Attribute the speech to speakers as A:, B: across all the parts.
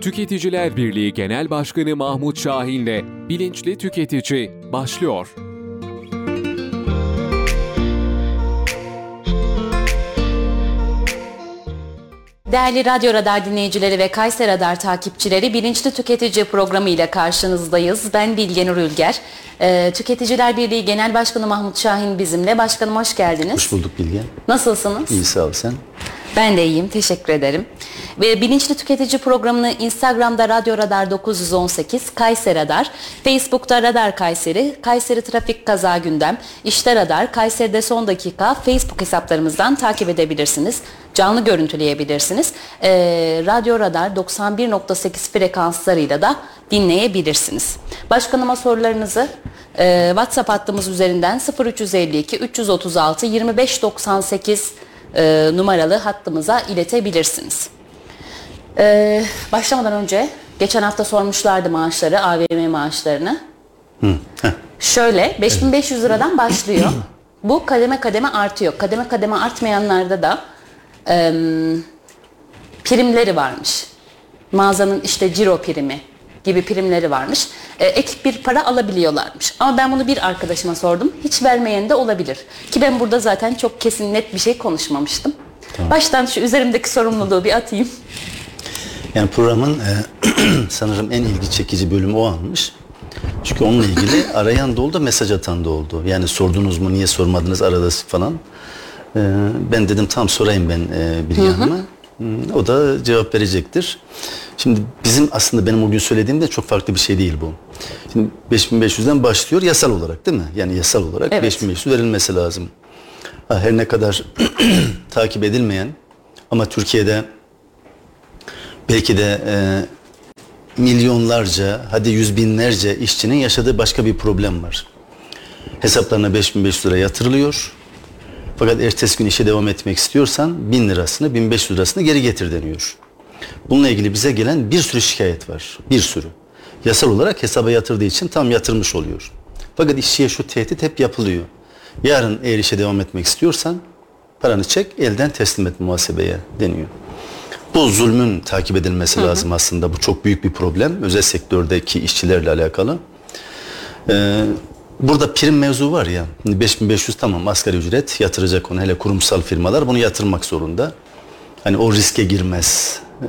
A: Tüketiciler Birliği Genel Başkanı Mahmut Şahin'le Bilinçli Tüketici başlıyor.
B: Değerli Radyo Radar dinleyicileri ve Kayser Radar takipçileri Bilinçli Tüketici programı ile karşınızdayız. Ben Bilge Nur Ülger. Ee, Tüketiciler Birliği Genel Başkanı Mahmut Şahin bizimle. Başkanım hoş geldiniz.
C: Hoş bulduk Bilge.
B: Nasılsınız?
C: İyi sağ ol sen.
B: Ben de iyiyim, teşekkür ederim. Ve Bilinçli Tüketici programını Instagram'da Radyo Radar 918, Kayser Radar, Facebook'ta Radar Kayseri, Kayseri Trafik Kaza Gündem, İşte Radar, Kayseri'de Son Dakika, Facebook hesaplarımızdan takip edebilirsiniz. Canlı görüntüleyebilirsiniz. Ee, Radyo Radar 91.8 frekanslarıyla da dinleyebilirsiniz. Başkanıma sorularınızı e, WhatsApp hattımız üzerinden 0352 336 2598 e, numaralı hattımıza iletebilirsiniz. E, başlamadan önce geçen hafta sormuşlardı maaşları, AVM maaşlarını. Şöyle 5500 liradan başlıyor. Bu kademe kademe artıyor. Kademe kademe artmayanlarda da e, primleri varmış. Mağazanın işte ciro primi gibi primleri varmış. E, ek bir para alabiliyorlarmış. Ama ben bunu bir arkadaşıma sordum. Hiç vermeyen de olabilir. Ki ben burada zaten çok kesin net bir şey konuşmamıştım. Tamam. Baştan şu üzerimdeki sorumluluğu bir atayım.
C: Yani programın e, sanırım en ilgi çekici bölümü o almış. Çünkü onunla ilgili arayan da oldu, mesaj atan da oldu. Yani sordunuz mu, niye sormadınız arada falan. E, ben dedim tam sorayım ben e, Bilge Hanım'a. O da cevap verecektir. Şimdi bizim aslında benim o gün söylediğim de çok farklı bir şey değil bu. Şimdi 5500'den başlıyor yasal olarak değil mi? Yani yasal olarak evet. 5500 verilmesi lazım. Ha, her ne kadar takip edilmeyen ama Türkiye'de belki de e, milyonlarca hadi yüz binlerce işçinin yaşadığı başka bir problem var. Hesaplarına 5500 lira yatırılıyor. Fakat ertesi gün işe devam etmek istiyorsan 1000 lirasını 1500 lirasını geri getir deniyor. Bununla ilgili bize gelen bir sürü şikayet var. Bir sürü. Yasal olarak hesaba yatırdığı için tam yatırmış oluyor. Fakat işçiye şu tehdit hep yapılıyor. Yarın eğer işe devam etmek istiyorsan paranı çek elden teslim et muhasebeye deniyor. Bu zulmün takip edilmesi hı hı. lazım aslında. Bu çok büyük bir problem. Özel sektördeki işçilerle alakalı. Ee, burada prim mevzu var ya. 5500 tamam asgari ücret yatıracak onu. Hele kurumsal firmalar bunu yatırmak zorunda. Hani o riske girmez. Ee,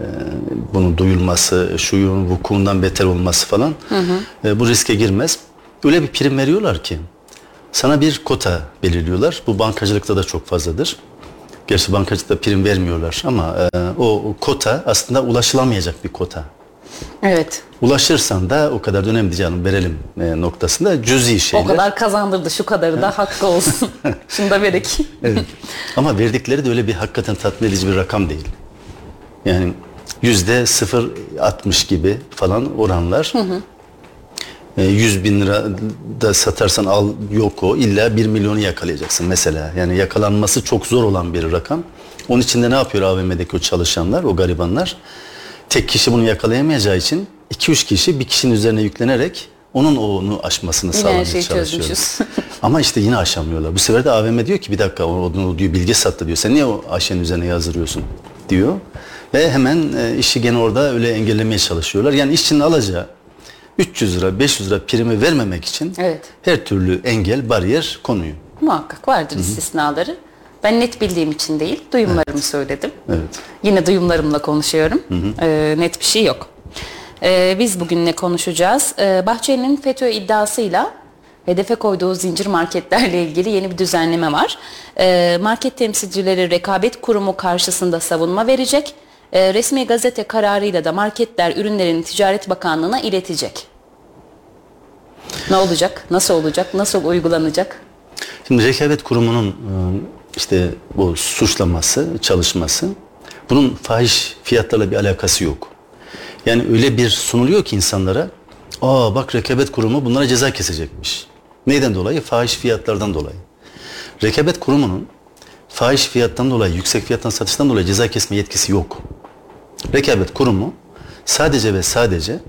C: bunun duyulması, şuyun vukuundan beter olması falan. Hı hı. Ee, bu riske girmez. Öyle bir prim veriyorlar ki sana bir kota belirliyorlar. Bu bankacılıkta da çok fazladır. Gerçi bankacılıkta prim vermiyorlar ama e, o kota aslında ulaşılamayacak bir kota.
B: Evet.
C: Ulaşırsan da o kadar önemli canım verelim e, noktasında cüzi şeyler.
B: O kadar kazandırdı şu kadarı da hakkı olsun. Şunu da verek.
C: evet. Ama verdikleri de öyle bir hakikaten tatmin edici bir rakam değil. Yani yüzde 0.60 gibi falan oranlar. Hı hı. 100 e, bin lira da satarsan al yok o. İlla 1 milyonu yakalayacaksın mesela. Yani yakalanması çok zor olan bir rakam. Onun için de ne yapıyor AVM'deki o çalışanlar, o garibanlar? Tek kişi bunu yakalayamayacağı için 2-3 kişi bir kişinin üzerine yüklenerek onun onu aşmasını yine sağlamaya şey çalışıyor. Ama işte yine aşamıyorlar. Bu sefer de AVM diyor ki bir dakika onu diyor bilgi sattı diyor. Sen niye o Ayşe'nin üzerine yazdırıyorsun diyor. Ve hemen e, işi gene orada öyle engellemeye çalışıyorlar. Yani işçinin alacağı 300 lira 500 lira primi vermemek için evet. her türlü engel bariyer konuyor.
B: Muhakkak vardır Hı-hı. istisnaları. Ben net bildiğim için değil, duyumlarımı evet. söyledim.
C: Evet.
B: Yine duyumlarımla konuşuyorum. Ee, net bir şey yok. Ee, biz bugün ne konuşacağız? Ee, Bahçeli'nin FETÖ iddiasıyla hedefe koyduğu zincir marketlerle ilgili yeni bir düzenleme var. Ee, market temsilcileri rekabet kurumu karşısında savunma verecek. Ee, resmi gazete kararıyla da marketler ürünlerini Ticaret Bakanlığı'na iletecek. Ne olacak? Nasıl olacak? Nasıl uygulanacak?
C: Şimdi rekabet kurumunun e, işte bu suçlaması, çalışması bunun fahiş fiyatlarla bir alakası yok. Yani öyle bir sunuluyor ki insanlara aa bak rekabet kurumu bunlara ceza kesecekmiş. Neyden dolayı? Fahiş fiyatlardan dolayı. Rekabet kurumunun fahiş fiyattan dolayı, yüksek fiyattan satıştan dolayı ceza kesme yetkisi yok. Rekabet kurumu sadece ve sadece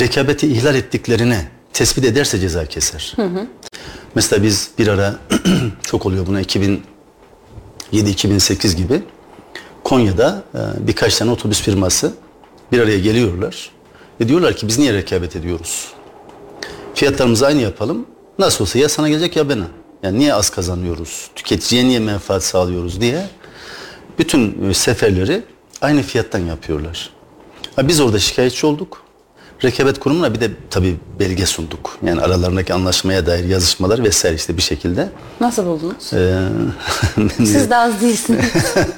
C: rekabeti ihlal ettiklerine tespit ederse ceza keser. Hı hı. Mesela biz bir ara çok oluyor buna 2007-2008 gibi Konya'da e, birkaç tane otobüs firması bir araya geliyorlar ve diyorlar ki biz niye rekabet ediyoruz? Fiyatlarımızı aynı yapalım. Nasıl olsa ya sana gelecek ya bana. Yani niye az kazanıyoruz? Tüketiciye niye menfaat sağlıyoruz diye bütün e, seferleri aynı fiyattan yapıyorlar. Ha, biz orada şikayetçi olduk. Rekabet kurumuna bir de tabii belge sunduk. Yani aralarındaki anlaşmaya dair yazışmalar vesaire işte bir şekilde.
B: Nasıl buldunuz?
C: Ee,
B: Siz de az değilsiniz.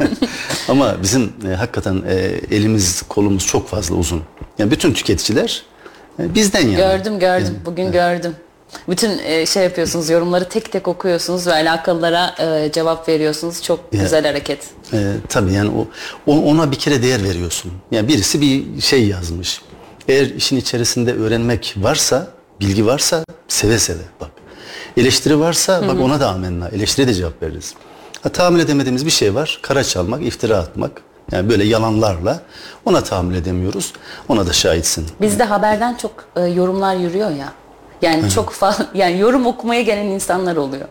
C: Ama bizim e, hakikaten e, elimiz kolumuz çok fazla uzun. Yani bütün tüketiciler e, bizden yani.
B: gördüm gördüm. Bugün gördüm. Bütün e, şey yapıyorsunuz, yorumları tek tek okuyorsunuz ve alakalılara e, cevap veriyorsunuz. Çok
C: Ya.
B: güzel hareket.
C: E, tabii yani o- ona bir kere değer veriyorsun. Yani birisi bir şey yazmış. Eğer işin içerisinde öğrenmek varsa, bilgi varsa seve seve bak. Eleştiri varsa bak ona da amenna. Eleştiri de cevap veririz. Ha, tahammül edemediğimiz bir şey var. Kara çalmak, iftira atmak. Yani böyle yalanlarla ona tahammül edemiyoruz. Ona da şahitsin.
B: Bizde haberden çok e, yorumlar yürüyor ya. Yani çok fazla yani yorum okumaya gelen insanlar oluyor.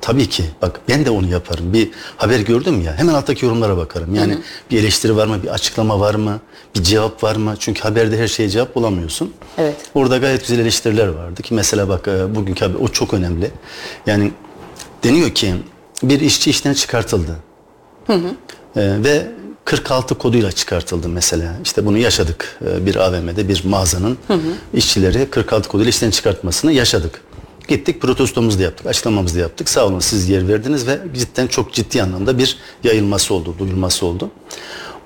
C: Tabii ki. Bak ben de onu yaparım. Bir haber gördüm ya hemen alttaki yorumlara bakarım. Yani bir eleştiri var mı, bir açıklama var mı, bir cevap var mı? Çünkü haberde her şeye cevap bulamıyorsun.
B: Evet.
C: Orada gayet güzel eleştiriler vardı ki mesela bak e, bugünkü haber o çok önemli. Yani deniyor ki bir işçi işten çıkartıldı. E, ve 46 koduyla çıkartıldı mesela. İşte bunu yaşadık e, bir AVM'de bir mağazanın işçileri 46 koduyla işten çıkartmasını yaşadık. Gittik protestomuzu da yaptık, açıklamamızı da yaptık. Sağ olun siz yer verdiniz ve cidden çok ciddi anlamda bir yayılması oldu, duyulması oldu.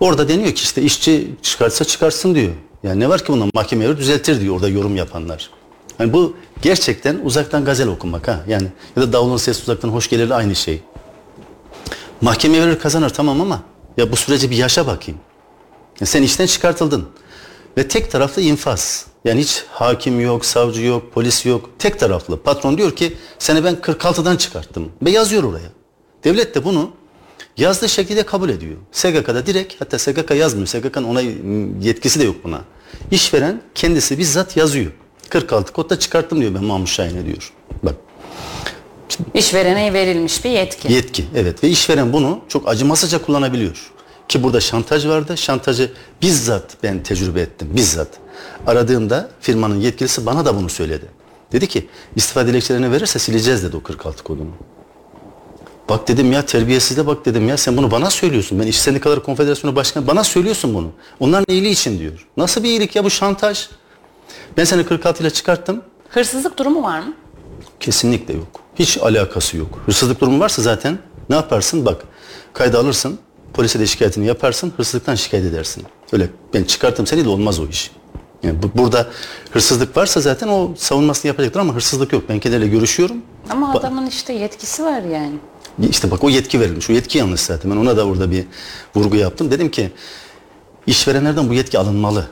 C: Orada deniyor ki işte işçi çıkarsa çıkarsın diyor. Yani ne var ki bundan mahkemeye düzeltir diyor orada yorum yapanlar. Yani bu gerçekten uzaktan gazel okumak ha. Yani ya da davulun sesi uzaktan hoş gelir aynı şey. Mahkemeye verir kazanır tamam ama ya bu süreci bir yaşa bakayım. Ya sen işten çıkartıldın ve tek taraflı infaz. Yani hiç hakim yok, savcı yok, polis yok. Tek taraflı. Patron diyor ki seni ben 46'dan çıkarttım. Ve yazıyor oraya. Devlet de bunu yazdığı şekilde kabul ediyor. SGK'da direkt hatta SGK yazmıyor. SGK'nın ona yetkisi de yok buna. İşveren kendisi bizzat yazıyor. 46 kodda çıkarttım diyor ben Mahmut Şahin'e diyor. Bak
B: İşverene verilmiş bir yetki.
C: Yetki evet ve işveren bunu çok acımasızca kullanabiliyor. Ki burada şantaj vardı. Şantajı bizzat ben tecrübe ettim. Bizzat. Aradığımda firmanın yetkilisi bana da bunu söyledi. Dedi ki istifa dilekçelerini verirse sileceğiz dedi o 46 kodunu. Bak dedim ya terbiyesizle bak dedim ya sen bunu bana söylüyorsun. Ben İş Sendikaları Konfederasyonu Başkanı bana söylüyorsun bunu. Onların iyiliği için diyor. Nasıl bir iyilik ya bu şantaj? Ben seni 46 ile çıkarttım.
B: Hırsızlık durumu var mı?
C: Kesinlikle yok. Hiç alakası yok. Hırsızlık durumu varsa zaten ne yaparsın? Bak kayda alırsın, polise de şikayetini yaparsın, hırsızlıktan şikayet edersin. Öyle ben çıkarttım seni de olmaz o iş. Yani bu, burada hırsızlık varsa zaten o savunmasını yapacaktır ama hırsızlık yok. Ben kendileriyle görüşüyorum.
B: Ama
C: Ba-
B: adamın işte yetkisi var yani.
C: İşte bak o yetki verilmiş. O yetki yanlış zaten. Ben ona da orada bir vurgu yaptım. Dedim ki işverenlerden bu yetki alınmalı.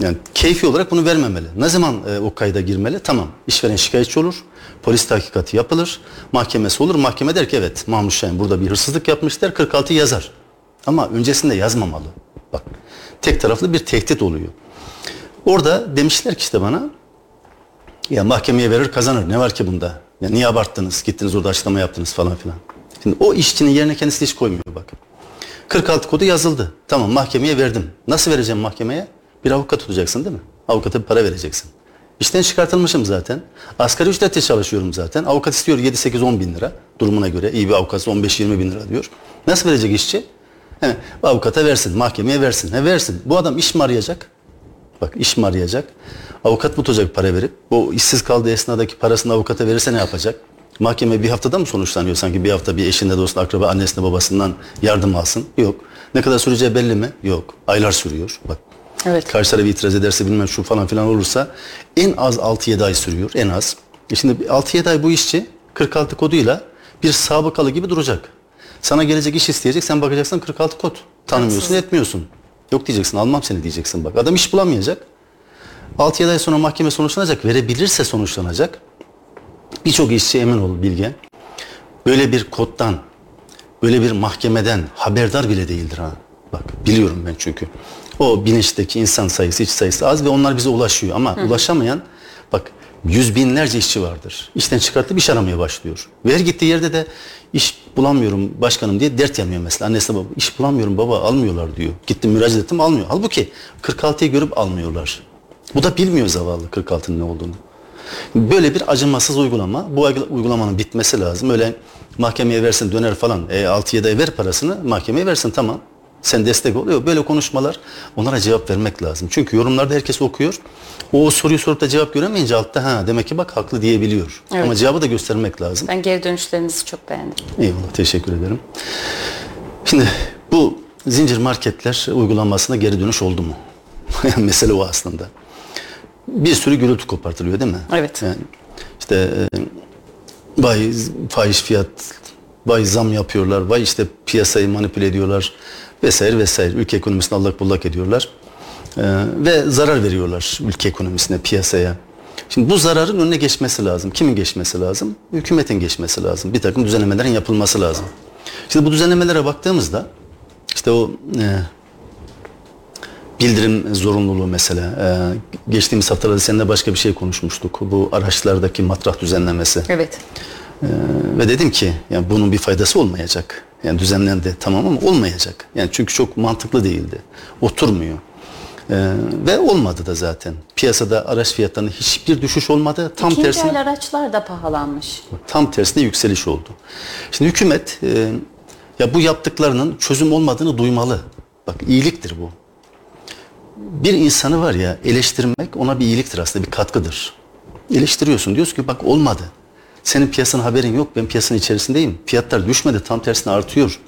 C: Yani keyfi olarak bunu vermemeli. Ne zaman e, o kayda girmeli? Tamam. İşveren şikayetçi olur. Polis tahkikatı yapılır. Mahkemesi olur. Mahkeme der ki evet Mahmut Şahin burada bir hırsızlık yapmış der. 46 yazar. Ama öncesinde yazmamalı. Bak tek taraflı bir tehdit oluyor. Orada demişler ki işte bana ya mahkemeye verir kazanır. Ne var ki bunda? Ya niye abarttınız? Gittiniz orada açıklama yaptınız falan filan. Şimdi o işçinin yerine kendisi hiç koymuyor bak. 46 kodu yazıldı. Tamam mahkemeye verdim. Nasıl vereceğim mahkemeye? Bir avukat tutacaksın değil mi? Avukata bir para vereceksin. İşten çıkartılmışım zaten. Asgari ücretle çalışıyorum zaten. Avukat istiyor 7, 8, 10 bin lira. Durumuna göre iyi bir avukat 15, 20 bin lira diyor. Nasıl verecek işçi? He, avukata versin, mahkemeye versin. He, versin. Bu adam iş mi arayacak? Bak iş mi arayacak? Avukat mı tutacak para verip? Bu işsiz kaldığı esnadaki parasını avukata verirse ne yapacak? Mahkeme bir haftada mı sonuçlanıyor? Sanki bir hafta bir eşinde, dostuna, akraba, annesine, babasından yardım alsın. Yok. Ne kadar süreceği belli mi? Yok. Aylar sürüyor. Bak.
B: Evet.
C: Karşı taraf itiraz ederse bilmem şu falan filan olursa en az 6-7 ay sürüyor. En az. E şimdi 6-7 ay bu işçi 46 koduyla bir sabıkalı gibi duracak. Sana gelecek iş isteyecek sen bakacaksın 46 kod. Tanımıyorsun etmiyorsun. Yok diyeceksin almam seni diyeceksin bak. Adam iş bulamayacak. 6-7 ay sonra mahkeme sonuçlanacak. Verebilirse sonuçlanacak. Birçok işçi emin ol Bilge. Böyle bir koddan, böyle bir mahkemeden haberdar bile değildir ha. Bak biliyorum ben çünkü. O bilinçteki insan sayısı, iç sayısı az ve onlar bize ulaşıyor. Ama ulaşamayan bak Yüz binlerce işçi vardır. İşten çıkartıp iş aramaya başlıyor. Ve her gittiği yerde de iş bulamıyorum başkanım diye dert yanıyor mesela. Annesi baba iş bulamıyorum baba almıyorlar diyor. Gittim müracaat ettim almıyor. Halbuki 46'yı görüp almıyorlar. Bu da bilmiyor zavallı 46'nın ne olduğunu. Böyle bir acımasız uygulama. Bu uygulamanın bitmesi lazım. Öyle mahkemeye versin döner falan. E, 6-7 ay ver parasını mahkemeye versin tamam. Sen destek oluyor. Böyle konuşmalar onlara cevap vermek lazım. Çünkü yorumlarda herkes okuyor. O soruyu sorup da cevap göremeyince altta ha demek ki bak haklı diyebiliyor.
B: Evet.
C: Ama cevabı da göstermek lazım.
B: Ben geri dönüşlerinizi çok beğendim.
C: Eyvallah teşekkür ederim. Şimdi bu zincir marketler uygulamasına geri dönüş oldu mu? Mesele o aslında. Bir sürü gürültü kopartılıyor değil mi?
B: Evet.
C: Yani işte e, vay fahiş fiyat, vay zam yapıyorlar, vay işte piyasayı manipüle ediyorlar vesaire vesaire. Ülke ekonomisini allak bullak ediyorlar. E, ve zarar veriyorlar ülke ekonomisine, piyasaya. Şimdi bu zararın önüne geçmesi lazım. Kimin geçmesi lazım? Hükümetin geçmesi lazım. Bir takım düzenlemelerin yapılması lazım. Şimdi bu düzenlemelere baktığımızda işte o e, bildirim zorunluluğu mesela. E, geçtiğimiz haftalarda seninle başka bir şey konuşmuştuk. Bu araçlardaki matrah düzenlemesi.
B: Evet.
C: E, ve dedim ki yani bunun bir faydası olmayacak. Yani düzenlendi tamam ama olmayacak. Yani çünkü çok mantıklı değildi. Oturmuyor. Ee, ve olmadı da zaten. Piyasada araç fiyatlarında hiçbir düşüş olmadı. Tam
B: İkinci
C: tersine
B: el araçlar da pahalanmış.
C: tam tersine yükseliş oldu. Şimdi hükümet e, ya bu yaptıklarının çözüm olmadığını duymalı. Bak iyiliktir bu. Bir insanı var ya eleştirmek ona bir iyiliktir aslında bir katkıdır. Eleştiriyorsun diyorsun ki bak olmadı. Senin piyasanın haberin yok ben piyasanın içerisindeyim. Fiyatlar düşmedi tam tersine artıyor.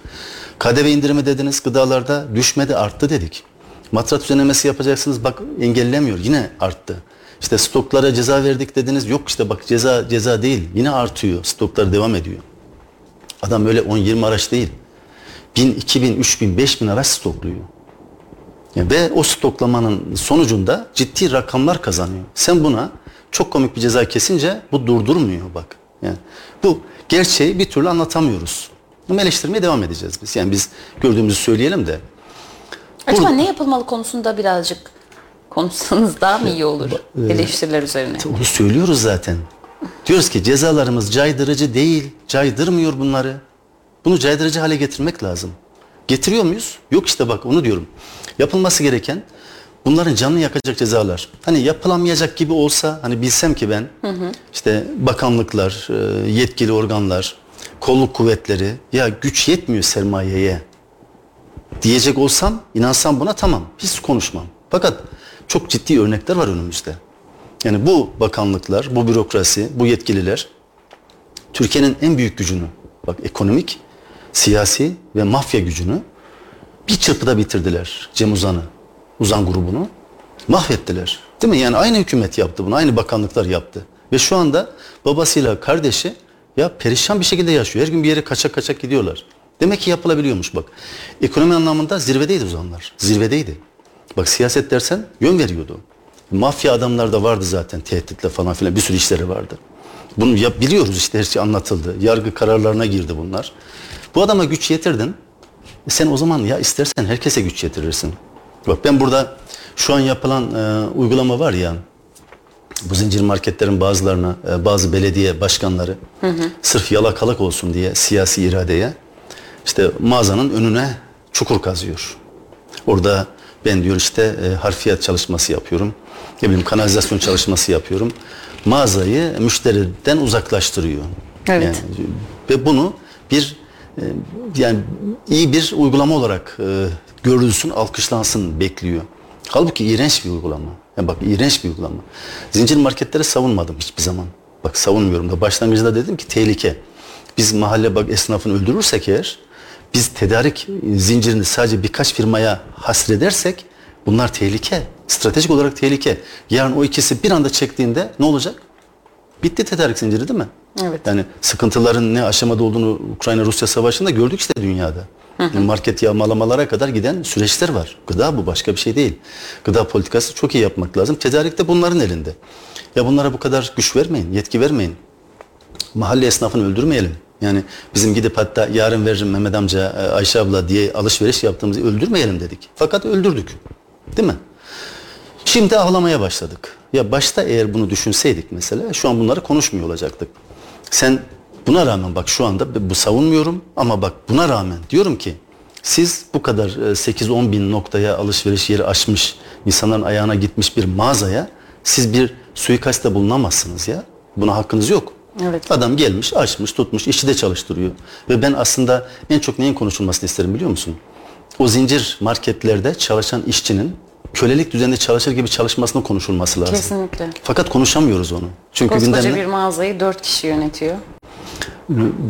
C: KDV indirimi dediniz gıdalarda düşmedi arttı dedik. Matrat düzenlemesi yapacaksınız bak engellemiyor yine arttı. İşte stoklara ceza verdik dediniz yok işte bak ceza ceza değil yine artıyor stoklar devam ediyor. Adam öyle 10-20 araç değil. 1000, 2000, 3000, 5000 araç stokluyor. Ve o stoklamanın sonucunda ciddi rakamlar kazanıyor. Sen buna çok komik bir ceza kesince bu durdurmuyor bak. Yani bu gerçeği bir türlü anlatamıyoruz. Ama eleştirmeye devam edeceğiz biz. Yani biz gördüğümüzü söyleyelim de
B: Acaba
C: Burada-
B: ne yapılmalı konusunda birazcık konuşsanız daha mı iyi olur
C: e,
B: eleştiriler üzerine?
C: Onu söylüyoruz zaten. Diyoruz ki cezalarımız caydırıcı değil, caydırmıyor bunları. Bunu caydırıcı hale getirmek lazım. Getiriyor muyuz? Yok işte bak onu diyorum. Yapılması gereken bunların canını yakacak cezalar. Hani yapılamayacak gibi olsa hani bilsem ki ben işte bakanlıklar, e, yetkili organlar, kolluk kuvvetleri ya güç yetmiyor sermayeye diyecek olsam, inansam buna tamam. Hiç konuşmam. Fakat çok ciddi örnekler var önümüzde. Yani bu bakanlıklar, bu bürokrasi, bu yetkililer Türkiye'nin en büyük gücünü, bak ekonomik, siyasi ve mafya gücünü bir çırpıda bitirdiler. Cem Uzan'ı, Uzan grubunu mahvettiler. Değil mi? Yani aynı hükümet yaptı bunu, aynı bakanlıklar yaptı. Ve şu anda babasıyla kardeşi ya perişan bir şekilde yaşıyor. Her gün bir yere kaçak kaçak gidiyorlar. Demek ki yapılabiliyormuş bak. Ekonomi anlamında zirvedeydi o zamanlar. Zirvedeydi. Bak siyaset dersen yön veriyordu. Mafya adamlar da vardı zaten tehditle falan filan bir sürü işleri vardı. Bunu ya, biliyoruz işte her şey anlatıldı. Yargı kararlarına girdi bunlar. Bu adama güç yetirdin. E sen o zaman ya istersen herkese güç yetirirsin. Bak ben burada şu an yapılan e, uygulama var ya bu zincir marketlerin bazılarına e, bazı belediye başkanları sırf yalakalık olsun diye siyasi iradeye işte mağazanın önüne çukur kazıyor. Orada ben diyor işte e, harfiyat çalışması yapıyorum. Ne bileyim kanalizasyon çalışması yapıyorum. Mağazayı müşteriden uzaklaştırıyor.
B: Evet.
C: Yani, ve bunu bir e, yani iyi bir uygulama olarak e, görülsün, alkışlansın bekliyor. Halbuki iğrenç bir uygulama. Yani bak iğrenç bir uygulama. Zincir marketleri savunmadım hiçbir zaman. Bak savunmuyorum da başlangıçta dedim ki tehlike. Biz mahalle bak esnafını öldürürsek eğer biz tedarik zincirini sadece birkaç firmaya hasredersek bunlar tehlike. Stratejik olarak tehlike. Yarın o ikisi bir anda çektiğinde ne olacak? Bitti tedarik zinciri değil mi?
B: Evet.
C: Yani sıkıntıların ne aşamada olduğunu Ukrayna-Rusya savaşında gördük işte dünyada. Market yağmalamalara kadar giden süreçler var. Gıda bu başka bir şey değil. Gıda politikası çok iyi yapmak lazım. Tedarik de bunların elinde. Ya bunlara bu kadar güç vermeyin, yetki vermeyin. Mahalle esnafını öldürmeyelim. Yani bizim gidip hatta yarın veririm Mehmet amca, e, Ayşe abla diye alışveriş yaptığımızı öldürmeyelim dedik. Fakat öldürdük. Değil mi? Şimdi ağlamaya başladık. Ya başta eğer bunu düşünseydik mesela şu an bunları konuşmuyor olacaktık. Sen buna rağmen bak şu anda bu savunmuyorum ama bak buna rağmen diyorum ki siz bu kadar 8-10 bin noktaya alışveriş yeri açmış, insanların ayağına gitmiş bir mağazaya siz bir suikastte bulunamazsınız ya. Buna hakkınız yok.
B: Evet.
C: Adam gelmiş, açmış, tutmuş, işi de çalıştırıyor. Ve ben aslında en çok neyin konuşulmasını isterim biliyor musun? O zincir marketlerde çalışan işçinin kölelik düzeninde çalışır gibi çalışmasının konuşulması lazım.
B: Kesinlikle.
C: Fakat konuşamıyoruz onu. Çünkü
B: Koskoca
C: gündemde
B: bir mağazayı dört kişi yönetiyor.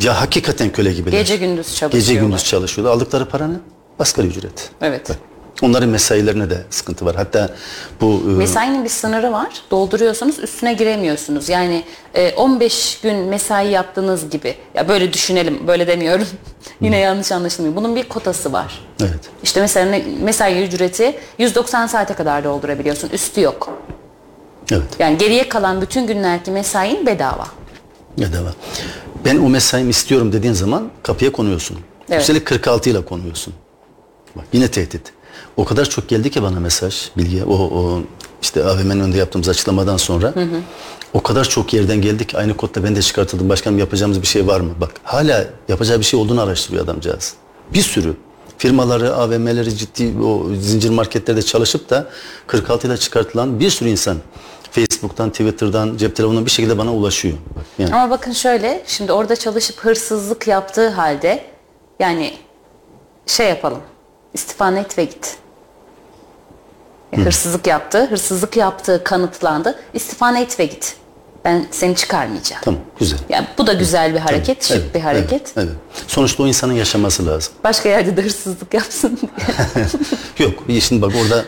C: Ya hakikaten köle gibiler.
B: Gece gündüz çalışıyorlar.
C: Gece gündüz çalışıyorlar. Aldıkları para ne? Asgari ücret.
B: Evet.
C: Onların mesailerine de sıkıntı var. Hatta bu e,
B: Mesainin bir sınırı var. Dolduruyorsunuz, üstüne giremiyorsunuz. Yani e, 15 gün mesai yaptığınız gibi. Ya böyle düşünelim, böyle demiyorum. Yine yanlış anlaşılmıyor. Bunun bir kotası var.
C: evet.
B: İşte mesela mesai ücreti 190 saate kadar doldurabiliyorsun. Üstü yok.
C: Evet.
B: Yani geriye kalan bütün günlerki mesain bedava.
C: Bedava. Ben o mesaimi istiyorum dediğin zaman kapıya konuyorsun.
B: Evet.
C: Üstelik 46 ile konuyorsun. Bak yine tehdit. O kadar çok geldi ki bana mesaj, bilgi. O, o işte AVM'nin önünde yaptığımız açıklamadan sonra o kadar çok yerden geldi ki aynı kodda ben de çıkartıldım. Başkanım yapacağımız bir şey var mı? Bak hala yapacağı bir şey olduğunu araştırıyor adamcağız. Bir sürü firmaları, AVM'leri ciddi o zincir marketlerde çalışıp da 46 ile çıkartılan bir sürü insan Facebook'tan, Twitter'dan, cep telefonundan bir şekilde bana ulaşıyor. Yani.
B: Ama bakın şöyle, şimdi orada çalışıp hırsızlık yaptığı halde yani şey yapalım, istifa et ve git. E, Hırsızlık yaptı, hırsızlık yaptığı kanıtlandı, istifa et ve git. Ben seni çıkarmayacağım.
C: Tamam, güzel.
B: Yani bu da güzel bir hareket,
C: Tabii,
B: şık bir hareket.
C: Evet, evet. Sonuçta o insanın yaşaması lazım.
B: Başka yerde de hırsızlık yapsın diye.
C: Yok, şimdi bak orada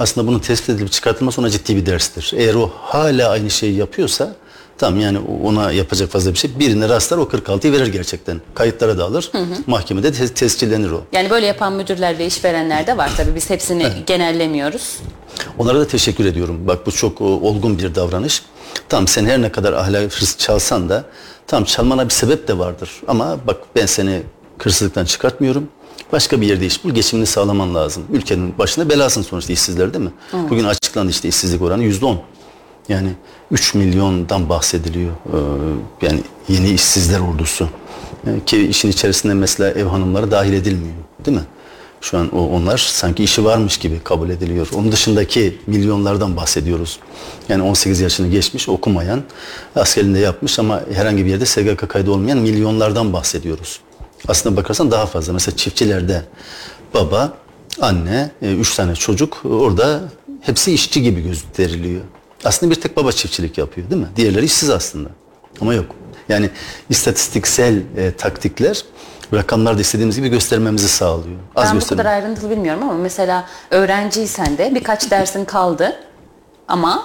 C: aslında bunun tespit edilip çıkartılması ona ciddi bir derstir. Eğer o hala aynı şeyi yapıyorsa tamam yani ona yapacak fazla bir şey. Birine rastlar o 46'yı verir gerçekten. Kayıtlara da alır. Mahkemede te- tescillenir o.
B: Yani böyle yapan müdürler ve işverenler de var tabii biz hepsini genellemiyoruz.
C: Onlara da teşekkür ediyorum. Bak bu çok o, olgun bir davranış. Tamam sen her ne kadar ahlak hırs çalsan da tamam çalmana bir sebep de vardır. Ama bak ben seni hırsızlıktan çıkartmıyorum. Başka bir yerde iş bul, geçimini sağlaman lazım. Ülkenin başında belasın sonuçta işsizler değil mi? Bugün açıklandı işte işsizlik oranı yüzde on. Yani 3 milyondan bahsediliyor. Ee, yani yeni işsizler ordusu. Yani ki işin içerisinde mesela ev hanımları dahil edilmiyor. Değil mi? Şu an o, onlar sanki işi varmış gibi kabul ediliyor. Onun dışındaki milyonlardan bahsediyoruz. Yani 18 yaşını geçmiş, okumayan, askerinde yapmış ama herhangi bir yerde SGK kaydı olmayan milyonlardan bahsediyoruz. Aslında bakarsan daha fazla. Mesela çiftçilerde baba, anne, e, üç tane çocuk orada hepsi işçi gibi gösteriliyor. Aslında bir tek baba çiftçilik yapıyor değil mi? Diğerleri işsiz aslında. Ama yok. Yani istatistiksel e, taktikler rakamlarda istediğimiz gibi göstermemizi sağlıyor. Az
B: ben bu kadar ayrıntılı bilmiyorum ama mesela öğrenciysen de birkaç dersin kaldı ama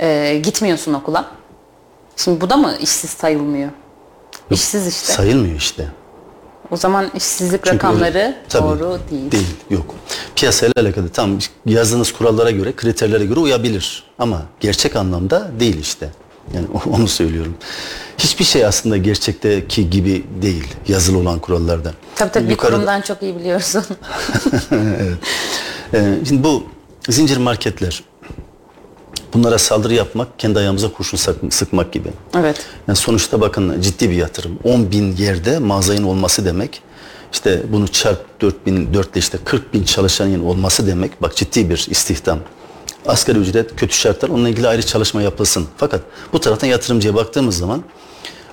B: e, gitmiyorsun okula. Şimdi bu da mı işsiz sayılmıyor? İşsiz işte.
C: Sayılmıyor işte.
B: O zaman işsizlik
C: Çünkü
B: rakamları
C: öyle- Tabii,
B: doğru değil.
C: Değil, yok. Piyasayla alakalı tam yazdığınız kurallara göre, kriterlere göre uyabilir. Ama gerçek anlamda değil işte. Yani onu söylüyorum. Hiçbir şey aslında gerçekteki gibi değil yazılı olan kurallarda.
B: Tabii tabii bir
C: Yukarıda-
B: kurumdan çok iyi biliyorsun.
C: Ee, şimdi bu zincir marketler bunlara saldırı yapmak kendi ayağımıza kurşun sıkmak gibi.
B: evet.
C: Yani sonuçta bakın ciddi bir yatırım. 10 bin yerde mağazanın olması demek. İşte bunu çarp 4 bin, 4 ile işte 40 bin çalışanın olması demek. Bak ciddi bir istihdam. Asgari ücret, kötü şartlar onunla ilgili ayrı çalışma yapılsın. Fakat bu taraftan yatırımcıya baktığımız zaman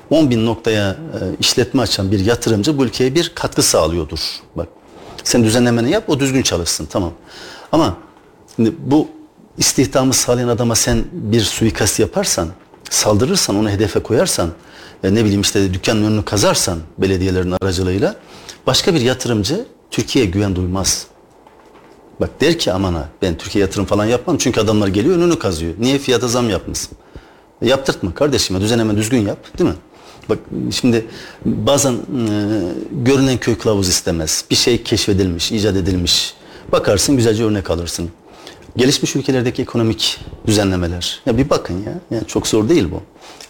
C: 10 bin noktaya e, işletme açan bir yatırımcı bu ülkeye bir katkı sağlıyordur. Bak sen düzenlemeni yap o düzgün çalışsın tamam. Ama şimdi bu istihdamı sağlayan adama sen bir suikast yaparsan, saldırırsan, onu hedefe koyarsan, e, ne bileyim işte dükkanın önünü kazarsan belediyelerin aracılığıyla başka bir yatırımcı Türkiye'ye güven duymaz. Bak der ki aman ha ben Türkiye yatırım falan yapmam çünkü adamlar geliyor önünü kazıyor. Niye fiyata zam yapmışsın? E, yaptırtma kardeşim ya düzenleme düzgün yap değil mi? Bak şimdi bazen e, görünen köy kılavuz istemez. Bir şey keşfedilmiş, icat edilmiş. Bakarsın güzelce örnek alırsın. Gelişmiş ülkelerdeki ekonomik düzenlemeler. Ya bir bakın ya. Yani çok zor değil bu.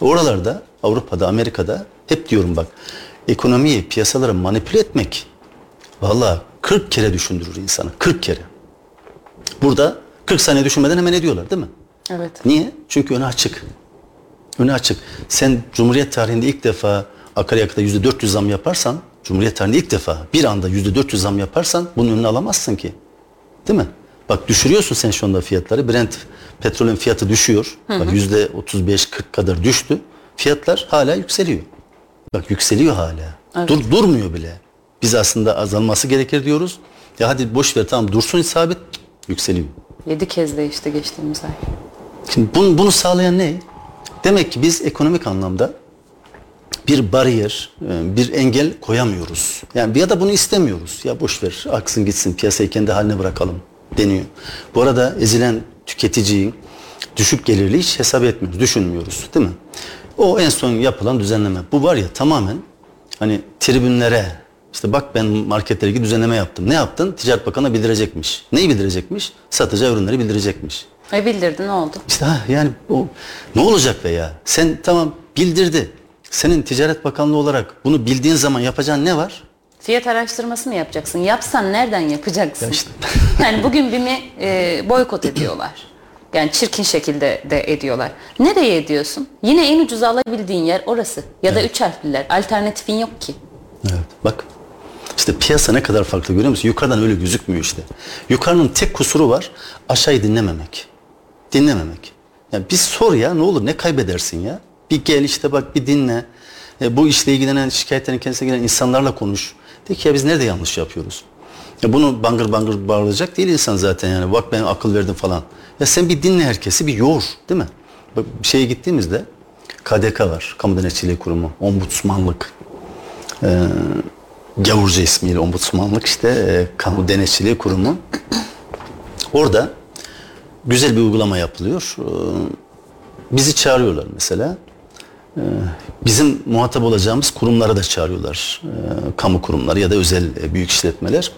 C: Oralarda Avrupa'da, Amerika'da hep diyorum bak ekonomiyi, piyasaları manipüle etmek Vallahi 40 kere düşündürür insanı. 40 kere. Burada 40 saniye düşünmeden hemen ediyorlar değil mi?
B: Evet.
C: Niye? Çünkü önü açık. Önü açık. Sen Cumhuriyet tarihinde ilk defa akaryakıta yüzde 400 zam yaparsan, Cumhuriyet tarihinde ilk defa bir anda yüzde 400 zam yaparsan bunun önüne alamazsın ki. Değil mi? Bak düşürüyorsun sen şu anda fiyatları. Brent petrolün fiyatı düşüyor. Yüzde 35-40 kadar düştü. Fiyatlar hala yükseliyor. Bak yükseliyor hala. Dur, durmuyor bile. Biz aslında azalması gerekir diyoruz. Ya hadi boş ver tamam dursun sabit yükseliyor.
B: 7 kez değişti geçtiğimiz ay.
C: Şimdi bunu, bunu sağlayan ne? Demek ki biz ekonomik anlamda bir bariyer, e, bir engel koyamıyoruz. Yani ya da bunu istemiyoruz. Ya boş ver, aksın gitsin, piyasayı kendi haline bırakalım deniyor. Bu arada ezilen tüketiciyi düşük gelirli hiç hesap etmiyoruz, düşünmüyoruz değil mi? O en son yapılan düzenleme. Bu var ya tamamen hani tribünlere işte bak ben marketlere gidip düzenleme yaptım. Ne yaptın? Ticaret Bakanı'na bildirecekmiş. Neyi bildirecekmiş? Satacağı ürünleri bildirecekmiş.
B: E bildirdi ne oldu?
C: İşte ha, yani o ne olacak be ya? Sen tamam bildirdi. Senin Ticaret Bakanlığı olarak bunu bildiğin zaman yapacağın ne var?
B: Fiyat araştırması mı yapacaksın? Yapsan nereden yapacaksın?
C: Ya işte.
B: yani bugün BİM'i e, boykot ediyorlar. Yani çirkin şekilde de ediyorlar. Nereye ediyorsun? Yine en ucuz alabildiğin yer orası. Ya da üç harfliler. Alternatifin yok ki.
C: Evet. Bak işte piyasa ne kadar farklı görüyor musun? Yukarıdan öyle gözükmüyor işte. Yukarının tek kusuru var aşağıyı dinlememek. Dinlememek. Yani bir sor ya ne olur ne kaybedersin ya? Bir gel işte bak bir dinle. E, bu işle ilgilenen şikayetlerin kendisine gelen insanlarla konuş. De ki ya biz nerede yanlış yapıyoruz? Ya bunu bangır bangır bağıracak değil insan zaten yani. Bak ben akıl verdim falan. Ya sen bir dinle herkesi bir yoğur değil mi? Bak bir şeye gittiğimizde KDK var. Kamu Denetçiliği Kurumu. Ombudsmanlık. Ee, gavurca ismiyle ombudsmanlık işte e, kamu denetçiliği kurumu. Orada güzel bir uygulama yapılıyor. Ee, bizi çağırıyorlar mesela. Ee, bizim muhatap olacağımız kurumlara da çağırıyorlar. Ee, kamu kurumları ya da özel e, büyük işletmeler.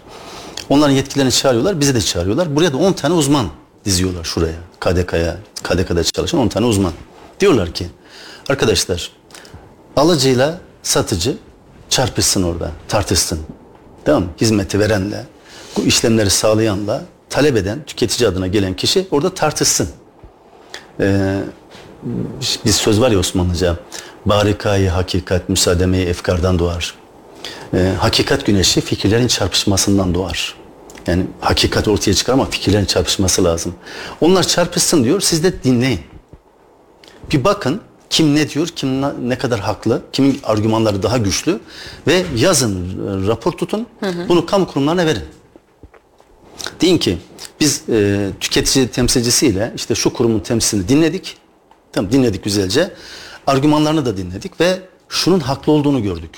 C: Onların yetkilerini çağırıyorlar, bizi de çağırıyorlar. Buraya da 10 tane uzman diziyorlar şuraya. KDK'ya, KDK'da çalışan 10 tane uzman. Diyorlar ki arkadaşlar alıcıyla satıcı çarpışsın orada, tartışsın. Tamam? Hizmeti verenle, bu işlemleri sağlayanla, talep eden, tüketici adına gelen kişi orada tartışsın. Ee, bir söz var ya Osmanlıca, barikayı hakikat, müsaademeyi efkardan doğar. Ee, hakikat güneşi fikirlerin çarpışmasından doğar. Yani hakikat ortaya çıkar ama fikirlerin çarpışması lazım. Onlar çarpışsın diyor, siz de dinleyin. Bir bakın kim ne diyor, kim ne kadar haklı, kimin argümanları daha güçlü ve yazın, e, rapor tutun, bunu kamu kurumlarına verin. Deyin ki biz e, tüketici temsilcisiyle işte şu kurumun temsilini dinledik. Tamam dinledik güzelce. Argümanlarını da dinledik ve şunun haklı olduğunu gördük.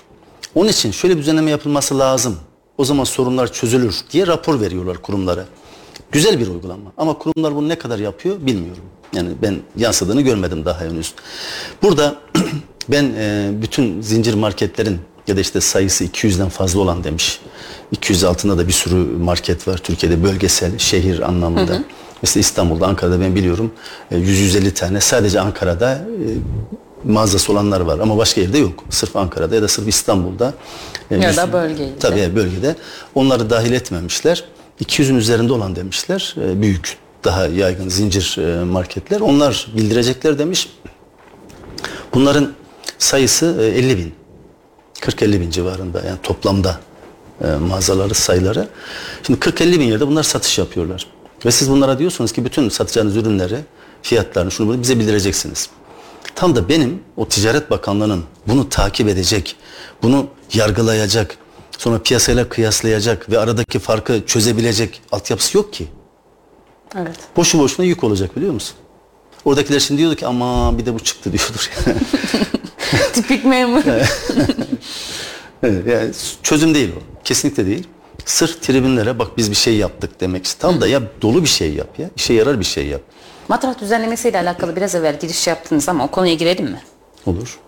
C: Onun için şöyle bir düzenleme yapılması lazım. O zaman sorunlar çözülür diye rapor veriyorlar kurumlara. Güzel bir uygulama ama kurumlar bunu ne kadar yapıyor bilmiyorum. Yani ben yansıdığını görmedim daha henüz. Burada ben e, bütün zincir marketlerin ya da işte sayısı 200'den fazla olan demiş. 200 altında da bir sürü market var Türkiye'de bölgesel şehir anlamında. Hı hı. Mesela İstanbul'da, Ankara'da ben biliyorum 100-150 tane sadece Ankara'da e, mağazası olanlar var ama başka yerde yok. Sırf Ankara'da ya da sırf İstanbul'da.
B: E, ya da bölgede.
C: Tabii bölgede. Onları dahil etmemişler. 200'ün üzerinde olan demişler. E, büyük, daha yaygın zincir marketler. Onlar bildirecekler demiş. Bunların sayısı 50 bin. 40-50 bin civarında yani toplamda e, mağazaları sayıları. Şimdi 40-50 bin yerde bunlar satış yapıyorlar. Ve siz bunlara diyorsunuz ki bütün satacağınız ürünleri, fiyatlarını şunu bunu bize bildireceksiniz. Tam da benim o Ticaret Bakanlığı'nın bunu takip edecek, bunu yargılayacak, sonra piyasayla kıyaslayacak ve aradaki farkı çözebilecek altyapısı yok ki.
B: Evet.
C: Boşu boşuna yük olacak biliyor musun? Oradakiler şimdi diyordu ki ama bir de bu çıktı diyordur.
B: Tipik memur.
C: evet, yani çözüm değil o. Kesinlikle değil. Sırf tribünlere bak biz bir şey yaptık demek. Tam da ya dolu bir şey yap ya. İşe yarar bir şey yap.
B: Matrah düzenlemesiyle alakalı biraz evvel giriş yaptınız ama o konuya girelim mi?
C: Olur.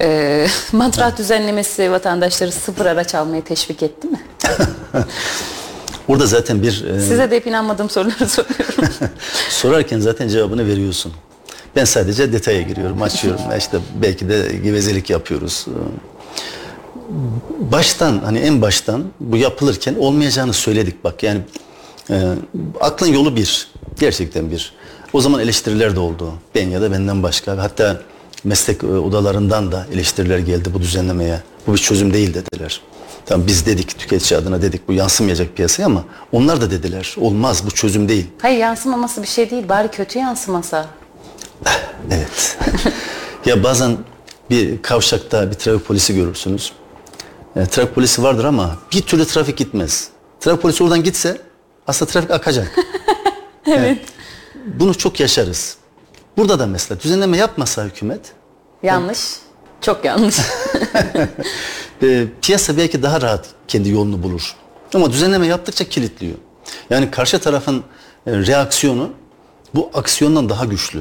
B: Ee, matrah düzenlemesi vatandaşları sıfır araç almaya teşvik etti mi?
C: Orada zaten bir... E...
B: Size de hep inanmadığım soruları soruyorum.
C: Sorarken zaten cevabını veriyorsun. Ben sadece detaya giriyorum, açıyorum. işte belki de gevezelik yapıyoruz. Baştan hani en baştan bu yapılırken olmayacağını söyledik bak. Yani Ee, aklın yolu bir. Gerçekten bir. O zaman eleştiriler de oldu. Ben ya da benden başka. Hatta meslek e, odalarından da eleştiriler geldi bu düzenlemeye. Bu bir çözüm değil dediler. Tamam biz dedik tüketici adına dedik bu yansımayacak piyasaya ama onlar da dediler olmaz bu çözüm değil.
B: Hayır yansımaması bir şey değil. Bari kötü yansımasa.
C: Evet. ya bazen bir kavşakta bir trafik polisi görürsünüz. Yani trafik polisi vardır ama bir türlü trafik gitmez. Trafik polisi oradan gitse aslında trafik akacak. evet. bunu çok yaşarız. Burada da mesela düzenleme yapmasa hükümet
B: Yanlış. Çok yanlış.
C: e, piyasa belki daha rahat kendi yolunu bulur. Ama düzenleme yaptıkça kilitliyor. Yani karşı tarafın e, reaksiyonu bu aksiyondan daha güçlü.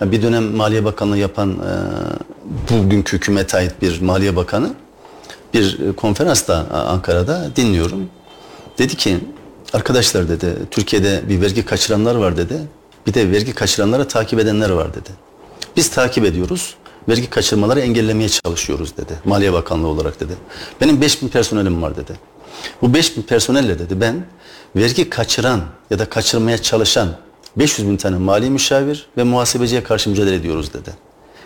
C: Yani bir dönem Maliye Bakanlığı yapan e, bugünkü hükümete ait bir Maliye Bakanı bir e, konferansta Ankara'da dinliyorum. Dedi ki arkadaşlar dedi Türkiye'de bir vergi kaçıranlar var dedi. Bir de vergi kaçıranları takip edenler var dedi. Biz takip ediyoruz. Vergi kaçırmaları engellemeye çalışıyoruz dedi. Maliye Bakanlığı olarak dedi. Benim 5000 personelim var dedi. Bu 5000 personelle dedi ben vergi kaçıran ya da kaçırmaya çalışan 500 bin tane mali müşavir ve muhasebeciye karşı mücadele ediyoruz dedi.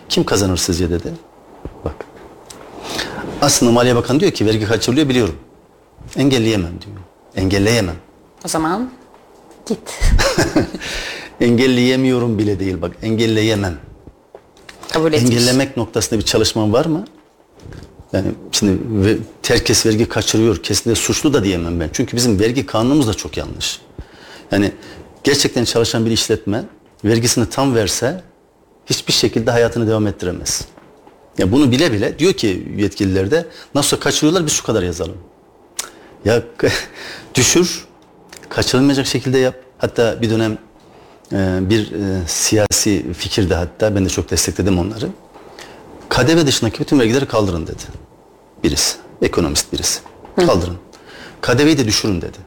C: Kim kazanır sizce dedi. Bak. Aslında Maliye Bakanı diyor ki vergi kaçırılıyor biliyorum. Engelleyemem diyor. Engelleyemem.
B: o zaman git.
C: Engelleyemiyorum bile değil bak engelleyemem.
B: Kabul etmiş.
C: Engellemek noktasında bir çalışman var mı? Yani şimdi ve, herkes vergi kaçırıyor. Kesinlikle suçlu da diyemem ben. Çünkü bizim vergi kanunumuz da çok yanlış. Yani gerçekten çalışan bir işletme vergisini tam verse hiçbir şekilde hayatını devam ettiremez. Ya bunu bile bile diyor ki yetkililer de nasıl kaçırıyorlar biz şu kadar yazalım. Ya düşür, kaçırılmayacak şekilde yap. Hatta bir dönem e, bir e, siyasi fikirde hatta ben de çok destekledim onları. KDV dışındaki bütün vergileri kaldırın dedi. Birisi. Ekonomist birisi. Kaldırın. KDV'yi de düşürün dedi.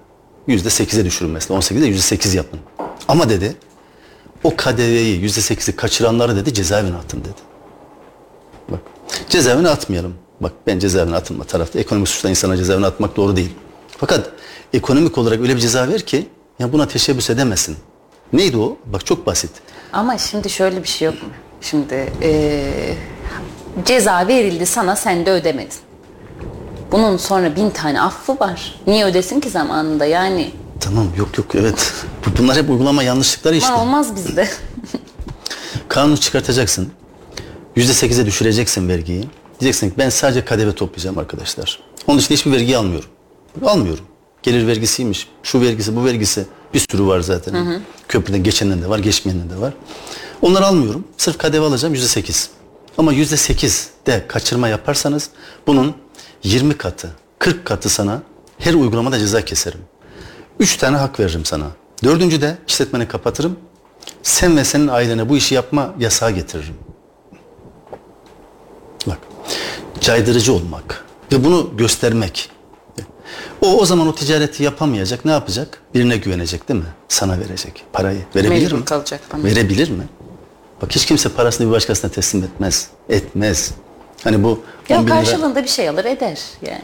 C: Yüzde sekize düşürün mesela. 18'de yüzde sekiz yapın. Ama dedi o KDV'yi yüzde sekizi kaçıranları dedi cezaevine atın dedi. Cezaevine atmayalım. Bak ben cezaevine atılma tarafta. Ekonomik suçtan insana cezaevine atmak doğru değil. Fakat ekonomik olarak öyle bir ceza ver ki ya buna teşebbüs edemesin. Neydi o? Bak çok basit.
B: Ama şimdi şöyle bir şey yok mu? Şimdi eee, ceza verildi sana sen de ödemedin. Bunun sonra bin tane affı var. Niye ödesin ki zamanında yani?
C: Tamam yok yok evet. Bu- Bunlar hep uygulama yanlışlıkları işte.
B: Ama olmaz bizde.
C: Kanunu çıkartacaksın. Yüzde sekize düşüreceksin vergiyi. Diyeceksin ki ben sadece KDV toplayacağım arkadaşlar. Onun dışında hiçbir vergi almıyorum. Almıyorum. Gelir vergisiymiş, şu vergisi, bu vergisi. Bir sürü var zaten. Köprüden geçenden de var, geçmeyenden de var. Onları almıyorum. Sırf KDV alacağım yüzde sekiz. Ama yüzde sekiz de kaçırma yaparsanız bunun 20 katı, 40 katı sana her uygulamada ceza keserim. Üç tane hak veririm sana. Dördüncü de işletmeni kapatırım. Sen ve senin ailene bu işi yapma yasağı getiririm. Bak, caydırıcı olmak ve bunu göstermek. O o zaman o ticareti yapamayacak. Ne yapacak? Birine güvenecek değil mi? Sana verecek parayı. Verebilir
B: Mecbur
C: mi?
B: kalacak bana.
C: Verebilir mi? Bak hiç kimse parasını bir başkasına teslim etmez. Etmez. Hani bu
B: ya
C: 10 bin lira-
B: karşılığında bir şey alır eder yani.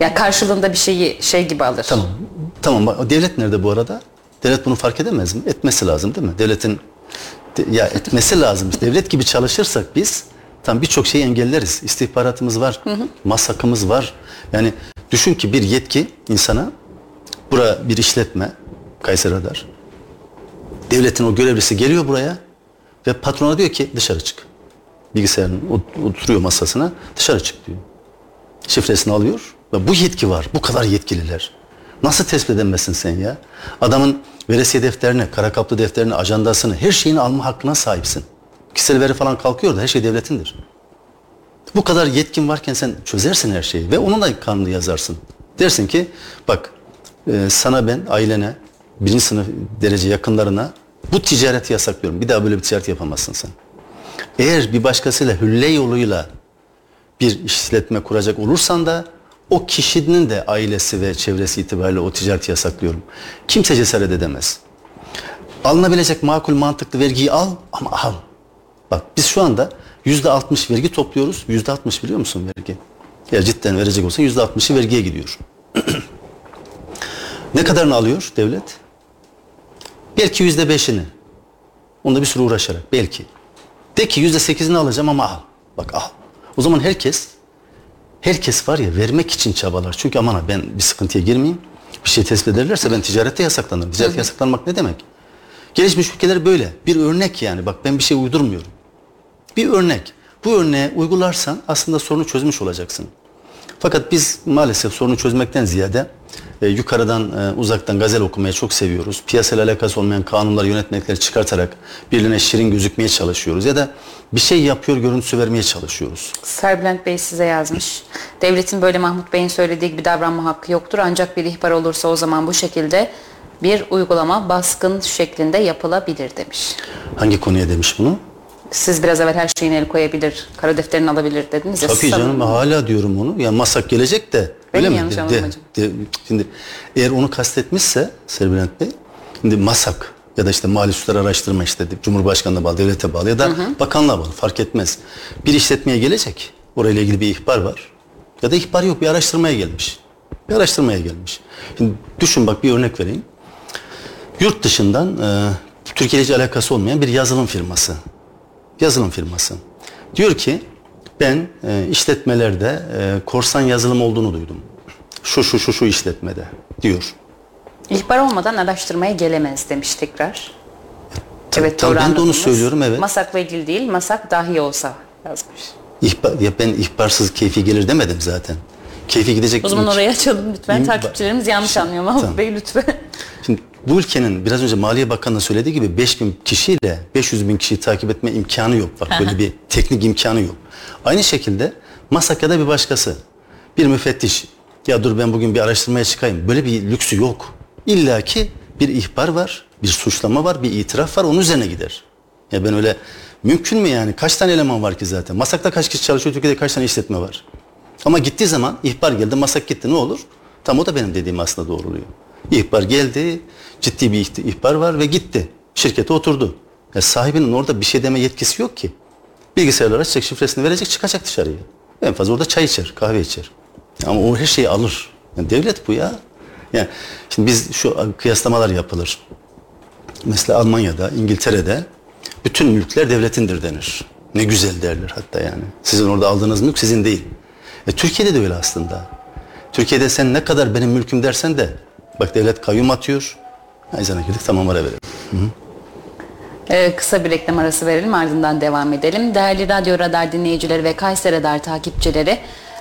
B: Ya karşılığında bir şeyi şey gibi alır.
C: Tamam. Tamam. bak, Devlet nerede bu arada? Devlet bunu fark edemez mi? Etmesi lazım değil mi? Devletin de- ya etmesi lazım. Devlet gibi çalışırsak biz tam birçok şeyi engelleriz. İstihbaratımız var. Masakımız var. Yani düşün ki bir yetki insana bura bir işletme Kayseri Radar. Devletin o görevlisi geliyor buraya ve patrona diyor ki dışarı çık. Bilgisayarın ot- oturuyor masasına dışarı çık diyor şifresini alıyor ve bu yetki var. Bu kadar yetkililer. Nasıl tespit edemezsin sen ya? Adamın veresiye defterini, kara kaplı defterini, ajandasını, her şeyini alma hakkına sahipsin. Kişisel veri falan kalkıyor da her şey devletindir. Bu kadar yetkin varken sen çözersin her şeyi ve onun da kanunu yazarsın. Dersin ki bak e, sana ben ailene, birinci sınıf derece yakınlarına bu ticareti yasaklıyorum. Bir daha böyle bir ticaret yapamazsın sen. Eğer bir başkasıyla hülle yoluyla bir işletme kuracak olursan da o kişinin de ailesi ve çevresi itibariyle o ticareti yasaklıyorum. Kimse cesaret edemez. Alınabilecek makul mantıklı vergiyi al ama al. Bak biz şu anda yüzde altmış vergi topluyoruz. Yüzde altmış biliyor musun vergi? Ya cidden verecek olsa yüzde altmışı vergiye gidiyor. Ne kadarını alıyor devlet? Belki yüzde beşini. Onda bir sürü uğraşarak belki. De ki yüzde sekizini alacağım ama al. Bak al. O zaman herkes herkes var ya vermek için çabalar. Çünkü aman ben bir sıkıntıya girmeyeyim. Bir şey tespit ederlerse ben ticarette yasaklanırım. Ticarette yasaklanmak ne demek? Gelişmiş ülkeler böyle. Bir örnek yani. Bak ben bir şey uydurmuyorum. Bir örnek. Bu örneği uygularsan aslında sorunu çözmüş olacaksın. Fakat biz maalesef sorunu çözmekten ziyade e, yukarıdan e, uzaktan gazel okumayı çok seviyoruz. Piyasayla alakası olmayan kanunlar, yönetmelikleri çıkartarak birilerine şirin gözükmeye çalışıyoruz. Ya da bir şey yapıyor görüntüsü vermeye çalışıyoruz.
B: Serbülent Bey size yazmış. Devletin böyle Mahmut Bey'in söylediği gibi davranma hakkı yoktur. Ancak bir ihbar olursa o zaman bu şekilde bir uygulama baskın şeklinde yapılabilir demiş.
C: Hangi konuya demiş bunu?
B: Siz biraz evvel her şeyin el koyabilir, kara defterini alabilir dediniz ya.
C: Tabii canım hala diyorum onu. Ya masak gelecek de. Öyle
B: mi yanlış
C: De- de- şimdi eğer onu kastetmişse Serbülent Bey, şimdi masak ya da işte mali suçlar araştırma işte Cumhurbaşkanı'na bağlı, devlete bağlı ya da bakanlığa bağlı fark etmez. Bir işletmeye gelecek. Orayla ilgili bir ihbar var. Ya da ihbar yok bir araştırmaya gelmiş. Bir araştırmaya gelmiş. Şimdi düşün bak bir örnek vereyim. Yurt dışından e, Türkiye ile alakası olmayan bir yazılım firması. Yazılım firması. Diyor ki ben e, işletmelerde e, korsan yazılım olduğunu duydum. Şu şu şu şu işletmede diyor.
B: İhbar olmadan araştırmaya gelemez demiş tekrar. evet
C: tabii ben de onu söylüyorum, evet.
B: Masakla ilgili değil, masak dahi olsa yazmış.
C: İhbar, ya ben ihbarsız keyfi gelir demedim zaten. Keyfi gidecek.
B: O zaman orayı açalım lütfen.
C: İm-
B: Takipçilerimiz yanlış anlıyor Mahmut
C: Tamam.
B: Bey lütfen.
C: Şimdi bu ülkenin biraz önce Maliye Bakanı'nın söylediği gibi 5000 kişiyle 500 bin kişiyi takip etme imkanı yok. Bak böyle bir teknik imkanı yok. Aynı şekilde MASAK ya da bir başkası bir müfettiş ya dur ben bugün bir araştırmaya çıkayım. Böyle bir lüksü yok. İlla ki bir ihbar var, bir suçlama var, bir itiraf var onun üzerine gider. Ya ben öyle mümkün mü yani? Kaç tane eleman var ki zaten? MASAK'ta kaç kişi çalışıyor? Türkiye'de kaç tane işletme var? Ama gittiği zaman ihbar geldi, masak gitti ne olur? Tam o da benim dediğim aslında doğruluyor. İhbar geldi, ciddi bir ihbar var ve gitti. Şirkete oturdu. Ya sahibinin orada bir şey deme yetkisi yok ki. Bilgisayarlar açacak, şifresini verecek, çıkacak dışarıya. En fazla orada çay içer, kahve içer. Ama o her şeyi alır. Yani devlet bu ya. Yani şimdi biz şu kıyaslamalar yapılır. Mesela Almanya'da, İngiltere'de bütün mülkler devletindir denir. Ne güzel derler hatta yani. Sizin orada aldığınız mülk sizin değil. E, Türkiye'de de öyle aslında. Türkiye'de sen ne kadar benim mülküm dersen de bak devlet kayyum atıyor. Ayzana girdik tamam ara verelim.
B: Ee, kısa bir reklam arası verelim ardından devam edelim. Değerli Radyo Radar dinleyicileri ve Kayseri Radar takipçileri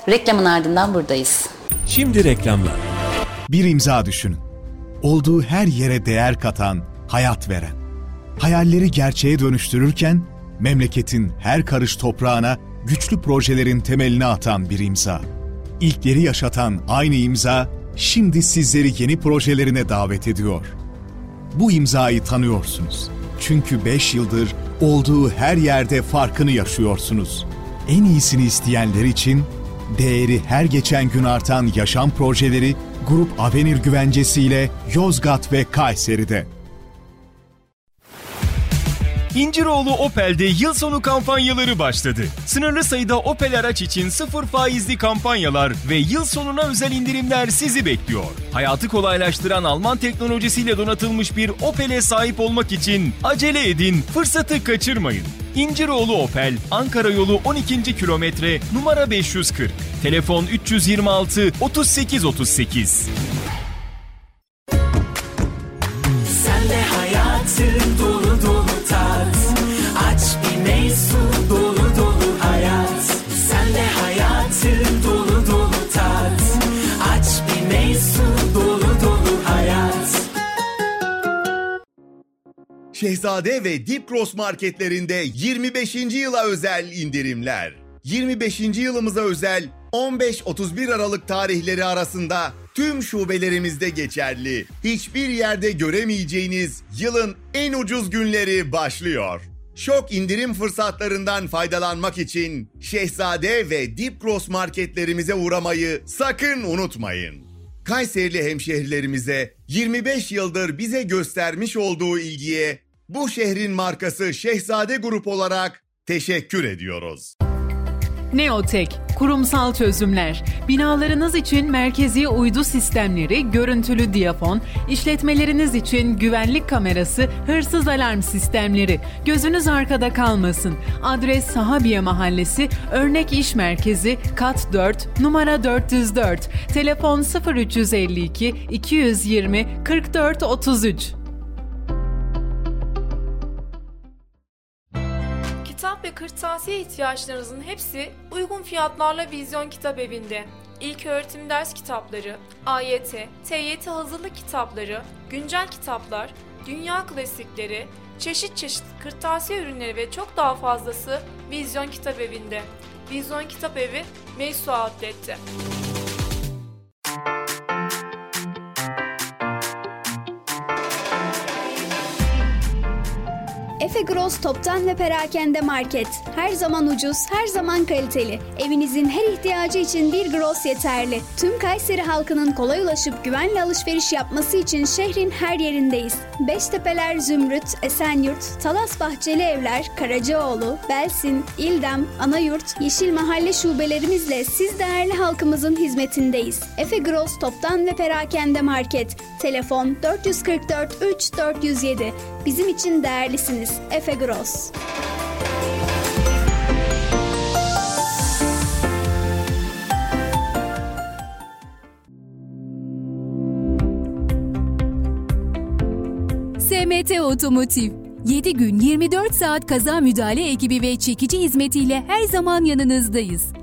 B: reklamın ardından buradayız.
D: Şimdi reklamlar.
E: Bir imza düşünün. Olduğu her yere değer katan, hayat veren. Hayalleri gerçeğe dönüştürürken memleketin her karış toprağına güçlü projelerin temelini atan bir imza. İlkleri yaşatan aynı imza şimdi sizleri yeni projelerine davet ediyor. Bu imzayı tanıyorsunuz. Çünkü 5 yıldır olduğu her yerde farkını yaşıyorsunuz. En iyisini isteyenler için değeri her geçen gün artan yaşam projeleri Grup Avenir güvencesiyle Yozgat ve Kayseri'de.
D: İnciroğlu Opel'de yıl sonu kampanyaları başladı. Sınırlı sayıda Opel araç için sıfır faizli kampanyalar ve yıl sonuna özel indirimler sizi bekliyor. Hayatı kolaylaştıran Alman teknolojisiyle donatılmış bir Opel'e sahip olmak için acele edin, fırsatı kaçırmayın. İnciroğlu Opel, Ankara yolu 12. kilometre, numara 540. Telefon 326 38 38.
F: Şehzade ve Dipros marketlerinde 25. yıla özel indirimler. 25. yılımıza özel 15-31 Aralık tarihleri arasında tüm şubelerimizde geçerli. Hiçbir yerde göremeyeceğiniz yılın en ucuz günleri başlıyor. Şok indirim fırsatlarından faydalanmak için Şehzade ve Dipros marketlerimize uğramayı sakın unutmayın. Kayserili hemşehrilerimize 25 yıldır bize göstermiş olduğu ilgiye bu şehrin markası Şehzade Grup olarak teşekkür ediyoruz.
G: Neotek, kurumsal çözümler. Binalarınız için merkezi uydu sistemleri, görüntülü diyafon, işletmeleriniz için güvenlik kamerası, hırsız alarm sistemleri. Gözünüz arkada kalmasın. Adres Sahabiye Mahallesi, Örnek İş Merkezi, kat 4, numara 404. Telefon 0352 220 44 33.
H: Kitap ve kırtasiye ihtiyaçlarınızın hepsi uygun fiyatlarla Vizyon Kitap Evi'nde. İlk öğretim ders kitapları, AYT, TYT hazırlık kitapları, güncel kitaplar, dünya klasikleri, çeşit çeşit kırtasiye ürünleri ve çok daha fazlası Vizyon Kitap Evi'nde. Vizyon Kitap Evi, Meysu Outlet'te.
I: Efe Gross Toptan ve Perakende Market. Her zaman ucuz, her zaman kaliteli. Evinizin her ihtiyacı için bir Gross yeterli. Tüm Kayseri halkının kolay ulaşıp güvenle alışveriş yapması için şehrin her yerindeyiz. Beştepeler Zümrüt, Esenyurt, Talas Bahçeli Evler, Karacaoğlu, Belsin, İldem, Anayurt, Yeşil Mahalle şubelerimizle siz değerli halkımızın hizmetindeyiz. Efe Gross Toptan ve Perakende Market. Telefon 444 3 407. Bizim için değerlisiniz. Efe Gross.
J: SMT Otomotiv 7 gün 24 saat kaza müdahale ekibi ve çekici hizmetiyle her zaman yanınızdayız.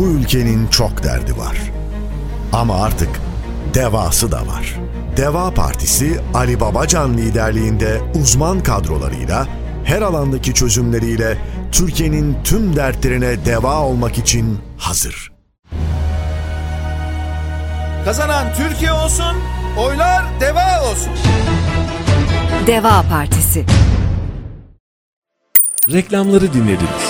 K: Bu ülkenin çok derdi var. Ama artık devası da var. Deva Partisi Ali Babacan liderliğinde uzman kadrolarıyla her alandaki çözümleriyle Türkiye'nin tüm dertlerine deva olmak için hazır.
L: Kazanan Türkiye olsun, oylar deva olsun.
M: Deva Partisi.
A: Reklamları dinlediniz.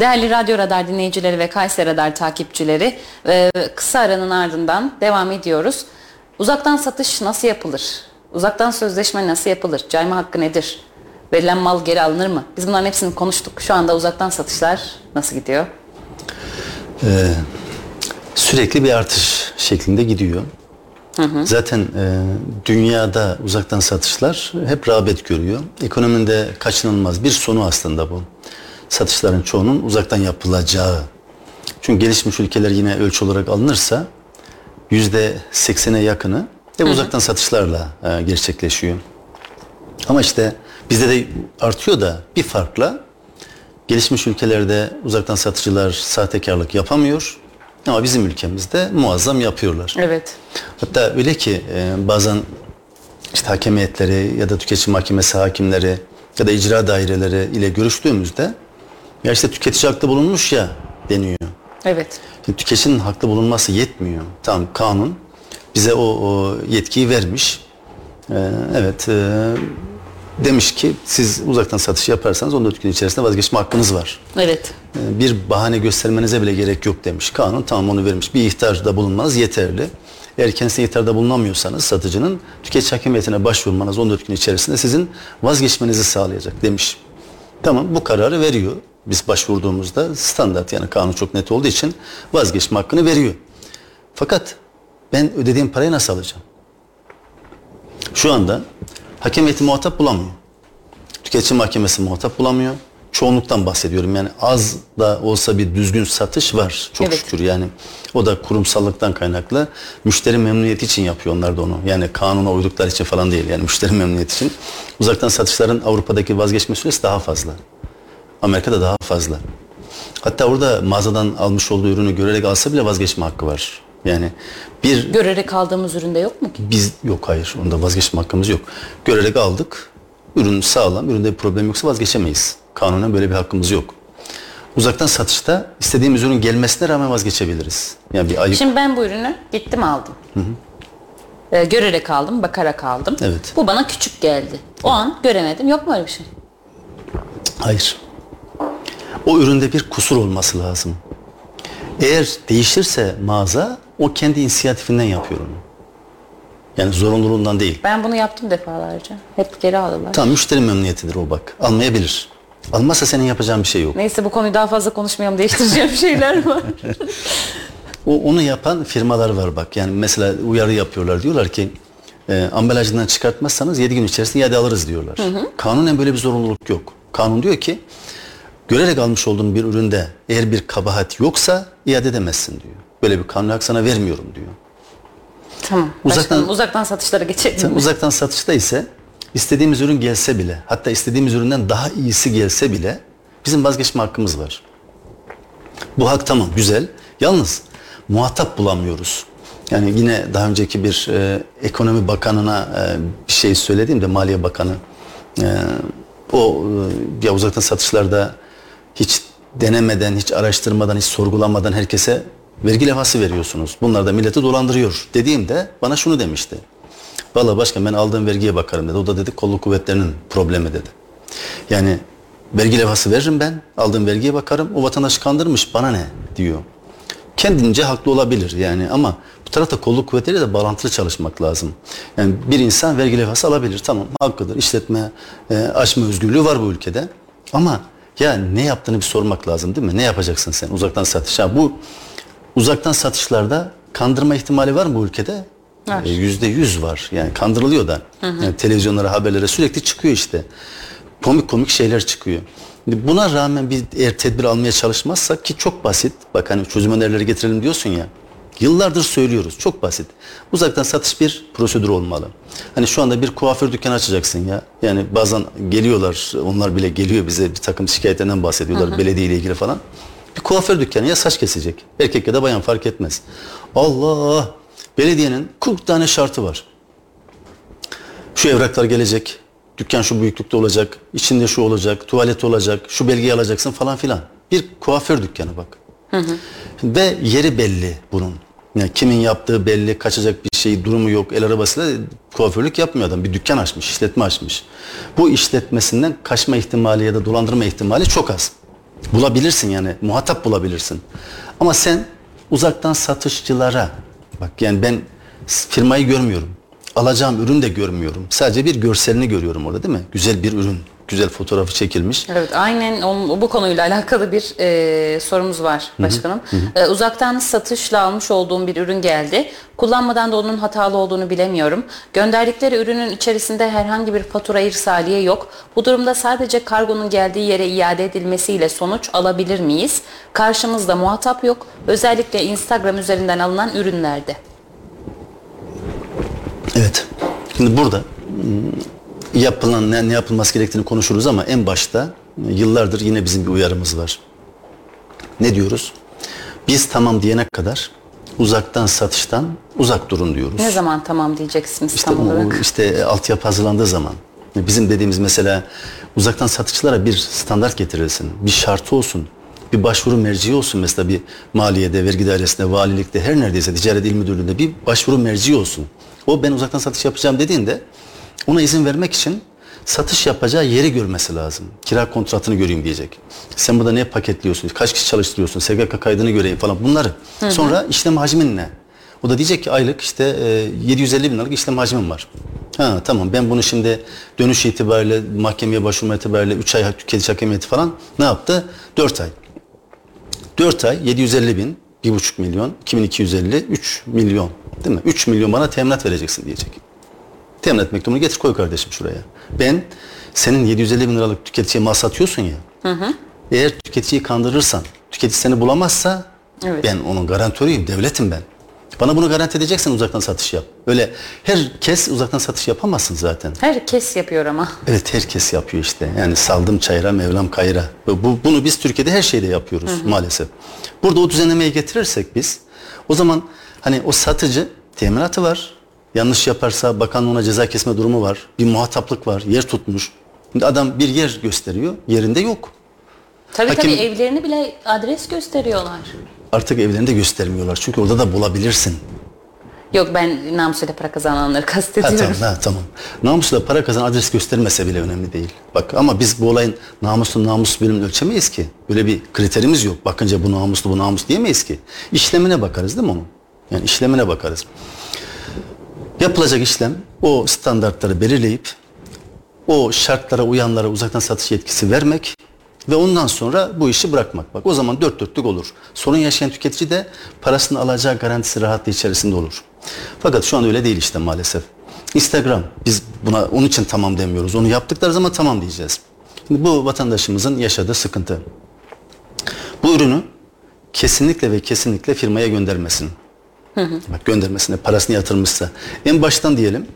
B: Değerli Radyo Radar dinleyicileri ve Kayseri Radar takipçileri e, kısa aranın ardından devam ediyoruz. Uzaktan satış nasıl yapılır? Uzaktan sözleşme nasıl yapılır? Cayma hakkı nedir? Verilen mal geri alınır mı? Biz bunların hepsini konuştuk. Şu anda uzaktan satışlar nasıl gidiyor?
C: Ee, sürekli bir artış şeklinde gidiyor. Zaten e, dünyada uzaktan satışlar hep rağbet görüyor. Ekonominin de kaçınılmaz bir sonu aslında bu. Satışların çoğunun uzaktan yapılacağı. Çünkü gelişmiş ülkeler yine ölçü olarak alınırsa yüzde seksene yakını hep uzaktan satışlarla e, gerçekleşiyor. Ama işte bizde de artıyor da bir farkla gelişmiş ülkelerde uzaktan satıcılar sahtekarlık yapamıyor. Ama bizim ülkemizde muazzam yapıyorlar.
B: Evet.
C: Hatta öyle ki e, bazen işte hakem heyetleri ya da tüketici mahkemesi hakimleri ya da icra daireleri ile görüştüğümüzde ya işte tüketici haklı bulunmuş ya deniyor.
B: Evet.
C: Şimdi tüketicinin haklı bulunması yetmiyor. Tamam kanun bize o, o yetkiyi vermiş. Ee, evet e, demiş ki siz uzaktan satış yaparsanız 14 gün içerisinde vazgeçme hakkınız var.
B: Evet.
C: Ee, bir bahane göstermenize bile gerek yok demiş. Kanun tamam onu vermiş. Bir ihtarda bulunmanız yeterli. Eğer kendisine ihtarda bulunamıyorsanız satıcının tüketici hakimiyetine başvurmanız 14 gün içerisinde sizin vazgeçmenizi sağlayacak demiş. Tamam bu kararı veriyor. Biz başvurduğumuzda standart yani kanun çok net olduğu için vazgeçme hakkını veriyor. Fakat ben ödediğim parayı nasıl alacağım? Şu anda hakem heyeti muhatap bulamıyor. Tüketici mahkemesi muhatap bulamıyor. Çoğunluktan bahsediyorum yani az da olsa bir düzgün satış var çok
B: Evet.
C: şükür yani. O da kurumsallıktan kaynaklı. Müşteri memnuniyeti için yapıyor onlar da onu. Yani kanuna uydukları için falan değil yani müşteri memnuniyeti için. Uzaktan satışların Avrupa'daki vazgeçme süresi daha fazla. Amerika'da daha fazla. Hatta orada mağazadan almış olduğu ürünü görerek alsa bile vazgeçme hakkı var. Yani bir
B: Görerek aldığımız üründe yok mu ki?
C: biz yok hayır onda vazgeçme hakkımız yok. Görerek aldık. Ürün sağlam, üründe bir problem yoksa vazgeçemeyiz. Kanunen böyle bir hakkımız yok. Uzaktan satışta istediğimiz ürün gelmesine rağmen vazgeçebiliriz. Yani bir ayıp.
B: Şimdi ben bu ürünü gittim aldım.
C: Hı hı.
B: Ee, görerek aldım, bakarak aldım.
C: Evet.
B: Bu bana küçük geldi. O an göremedim. Yok mu öyle bir şey?
C: Hayır. O üründe bir kusur olması lazım. Eğer değişirse mağaza o kendi inisiyatifinden yapıyor onu. Yani zorunluluğundan değil.
B: Ben bunu yaptım defalarca. Hep geri aldılar.
C: Tamam müşteri memnuniyetidir o bak. Almayabilir. Almazsa senin yapacağın bir şey yok.
B: Neyse bu konuyu daha fazla konuşmayalım. Değiştireceğim şeyler var.
C: O, onu yapan firmalar var bak. Yani mesela uyarı yapıyorlar. Diyorlar ki e, ambalajından çıkartmazsanız 7 gün içerisinde iade alırız diyorlar.
B: Hı hı.
C: Kanunen böyle bir zorunluluk yok. Kanun diyor ki görerek almış olduğun bir üründe eğer bir kabahat yoksa iade edemezsin diyor. Böyle bir kanun hak sana vermiyorum diyor.
B: tamam.
C: Uzaktan-
B: Başkanım, uzaktan satışlara geçelim.
C: Sen uzaktan satışta ise istediğimiz ürün gelse bile hatta istediğimiz üründen daha iyisi gelse bile bizim vazgeçme hakkımız var. Bu hak tamam güzel. Yalnız muhatap bulamıyoruz. Yani yine daha önceki bir e, ekonomi bakanına e, bir şey söylediğimde Maliye Bakanı e, o e, ya uzaktan satışlarda hiç denemeden, hiç araştırmadan, hiç sorgulamadan herkese vergi levhası veriyorsunuz. Bunlar da milleti dolandırıyor dediğimde bana şunu demişti. Valla başkan ben aldığım vergiye bakarım dedi. O da dedi kolluk kuvvetlerinin problemi dedi. Yani vergi levhası veririm ben. Aldığım vergiye bakarım. O vatandaş kandırmış bana ne diyor. Kendince haklı olabilir yani ama bu tarafta kolluk kuvvetleriyle de bağlantılı çalışmak lazım. Yani bir insan vergi levhası alabilir tamam hakkıdır. İşletme, e, açma özgürlüğü var bu ülkede. Ama ya ne yaptığını bir sormak lazım değil mi? Ne yapacaksın sen uzaktan satış? Ha, bu uzaktan satışlarda kandırma ihtimali var mı bu ülkede?
B: Var.
C: E, Yüzde yüz var. Yani kandırılıyor da.
B: Hı hı.
C: Yani televizyonlara, haberlere sürekli çıkıyor işte. Komik komik şeyler çıkıyor. Buna rağmen bir eğer tedbir almaya çalışmazsak ki çok basit. Bak hani çözüm önerileri getirelim diyorsun ya. Yıllardır söylüyoruz. Çok basit. Uzaktan satış bir prosedür olmalı. Hani şu anda bir kuaför dükkanı açacaksın ya. Yani bazen geliyorlar, onlar bile geliyor bize bir takım şikayetlerinden bahsediyorlar
B: Hı hı.
C: belediye ile ilgili falan. Bir kuaför dükkanı ya saç kesecek. Erkek ya da bayan fark etmez. Allah! Belediyenin 40 tane şartı var. Şu evraklar gelecek. Dükkan şu büyüklükte olacak. içinde şu olacak. Tuvalet olacak. Şu belgeyi alacaksın falan filan. Bir kuaför dükkanı bak. Ve yeri belli bunun. Yani kimin yaptığı belli, kaçacak bir şey, durumu yok. El arabasıyla kuaförlük yapmıyor adam. Bir dükkan açmış, işletme açmış. Bu işletmesinden kaçma ihtimali ya da dolandırma ihtimali çok az. Bulabilirsin yani, muhatap bulabilirsin. Ama sen uzaktan satışçılara, bak yani ben firmayı görmüyorum. Alacağım ürün de görmüyorum. Sadece bir görselini görüyorum orada değil mi? Güzel bir ürün, güzel fotoğrafı çekilmiş.
B: Evet aynen bu konuyla alakalı bir e, sorumuz var başkanım.
C: hı hı.
B: E, uzaktan satışla almış olduğum bir ürün geldi. Kullanmadan da onun hatalı olduğunu bilemiyorum. Gönderdikleri ürünün içerisinde herhangi bir fatura irsaliye yok. Bu durumda sadece kargonun geldiği yere iade edilmesiyle sonuç alabilir miyiz? Karşımızda muhatap yok. Özellikle Instagram üzerinden alınan ürünlerde.
C: Evet. Şimdi burada yapılan ne, ne yapılması gerektiğini konuşuruz ama en başta e, yıllardır yine bizim bir uyarımız var. Ne diyoruz? Biz tamam diyene kadar uzaktan satıştan uzak durun diyoruz.
B: Ne zaman tamam diyeceksiniz
C: İşte
B: tam
C: o,
B: olarak?
C: işte altyapı hazırlandığı zaman bizim dediğimiz mesela uzaktan satışçılara bir standart getirilsin, bir şartı olsun, bir başvuru merci olsun mesela bir maliyede, vergi dairesinde, valilikte her neredeyse ticaret il müdürlüğünde bir başvuru merci olsun. O ben uzaktan satış yapacağım dediğinde ona izin vermek için satış yapacağı yeri görmesi lazım. Kira kontratını göreyim diyecek. Sen burada ne paketliyorsun, kaç kişi çalıştırıyorsun, SGK kaydını göreyim falan bunları.
B: Hı hı.
C: Sonra işlem hacmin ne? O da diyecek ki aylık işte e, 750 bin liralık işlem hacmim var. Ha tamam ben bunu şimdi dönüş itibariyle mahkemeye başvurma itibariyle 3 ay tüketici hakemiyeti falan ne yaptı? 4 ay. 4 ay 750 bin, 1,5 milyon, 2250, 3 milyon değil mi? 3 milyon bana teminat vereceksin diyecek. Teminat mektubunu getir koy kardeşim şuraya. Ben senin 750 bin liralık tüketiciye mal satıyorsun ya.
B: Hı hı.
C: Eğer tüketiciyi kandırırsan, tüketici seni bulamazsa
B: Evet.
C: ben onun garantörüyüm, devletim ben. Bana bunu garanti edeceksen uzaktan satış yap. Öyle herkes uzaktan satış yapamazsın zaten.
B: Herkes yapıyor ama.
C: Evet herkes yapıyor işte. Yani saldım çayıra, mevlam kayıra. Bu, bunu biz Türkiye'de her şeyde yapıyoruz
B: Hı hı.
C: maalesef. Burada o düzenlemeyi getirirsek biz o zaman hani o satıcı teminatı var. Yanlış yaparsa bakanlığına ceza kesme durumu var. Bir muhataplık var. Yer tutmuş. Şimdi adam bir yer gösteriyor. Yerinde yok.
B: Tabii
C: Hakim-
B: tabii evlerini bile adres gösteriyorlar.
C: Artık evlerini de göstermiyorlar. Çünkü orada da bulabilirsin.
B: Yok ben namusuyla para kazananları
C: Ha,
B: kastediyorum.
C: tamam, ha, tamam. Namusla para kazanan adres göstermese bile önemli değil. Bak ama biz bu olayın namuslu namus bölümünü ölçemeyiz ki. Böyle bir kriterimiz yok. Bakınca bu namuslu bu namus diyemeyiz ki. İşlemine bakarız değil mi onun? Yani işlemine bakarız. Yapılacak işlem o standartları belirleyip o şartlara uyanlara uzaktan satış yetkisi vermek ve ondan sonra bu işi bırakmak. Bak o zaman dört dörtlük olur. Sorun yaşayan tüketici de parasını alacağı garantisi rahatlığı içerisinde olur. Fakat şu an öyle değil işte maalesef. Instagram biz buna onun için tamam demiyoruz. Onu yaptıkları zaman tamam diyeceğiz. Şimdi bu vatandaşımızın yaşadığı sıkıntı. Bu ürünü kesinlikle ve kesinlikle firmaya göndermesin. Bak göndermesine parasını yatırmışsa. En baştan diyelim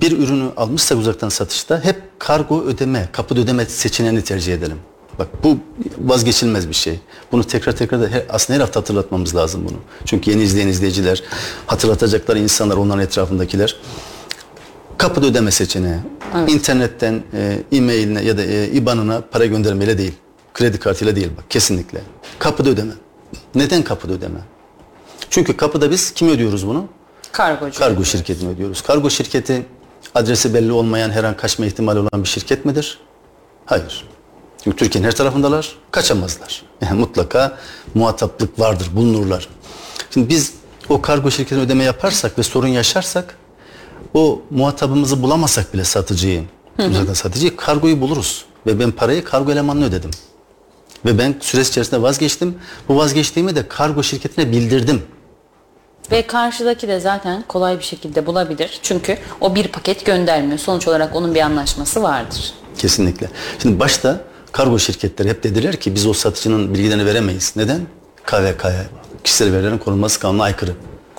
C: bir ürünü almışsak uzaktan satışta hep kargo ödeme, kapıda ödeme seçeneğini tercih edelim. Bak bu vazgeçilmez bir şey. Bunu tekrar tekrar da her, aslında her hafta hatırlatmamız lazım bunu. Çünkü yeni izleyen izleyiciler, hatırlatacakları insanlar, onların etrafındakiler kapıda ödeme seçeneği. İnternetten e, e-mailine ya da e, IBAN'ına para göndermeyle değil. Kredi kartıyla değil bak kesinlikle. Kapıda ödeme. Neden kapıda ödeme? Çünkü kapıda biz kim ödüyoruz bunu?
B: Kargocu.
C: Kargo şirketini ödüyoruz. Kargo şirketi adresi belli olmayan her an kaçma ihtimali olan bir şirket midir? Hayır. Çünkü Türkiye'nin her tarafındalar, kaçamazlar. Yani mutlaka muhataplık vardır, bulunurlar. Şimdi biz o kargo şirketine ödeme yaparsak ve sorun yaşarsak o muhatabımızı bulamasak bile satıcıyı, uzaktan satıcıyı kargoyu buluruz. Ve ben parayı kargo elemanına ödedim. Ve ben süreç içerisinde vazgeçtim. Bu vazgeçtiğimi de kargo şirketine bildirdim.
B: Ve karşıdaki de zaten kolay bir şekilde bulabilir. Çünkü o bir paket göndermiyor. Sonuç olarak onun bir anlaşması vardır.
C: Kesinlikle. Şimdi başta kargo şirketleri hep dediler ki biz o satıcının bilgilerini veremeyiz. Neden? KVK'ya kişisel verilerin korunması kanununa aykırı.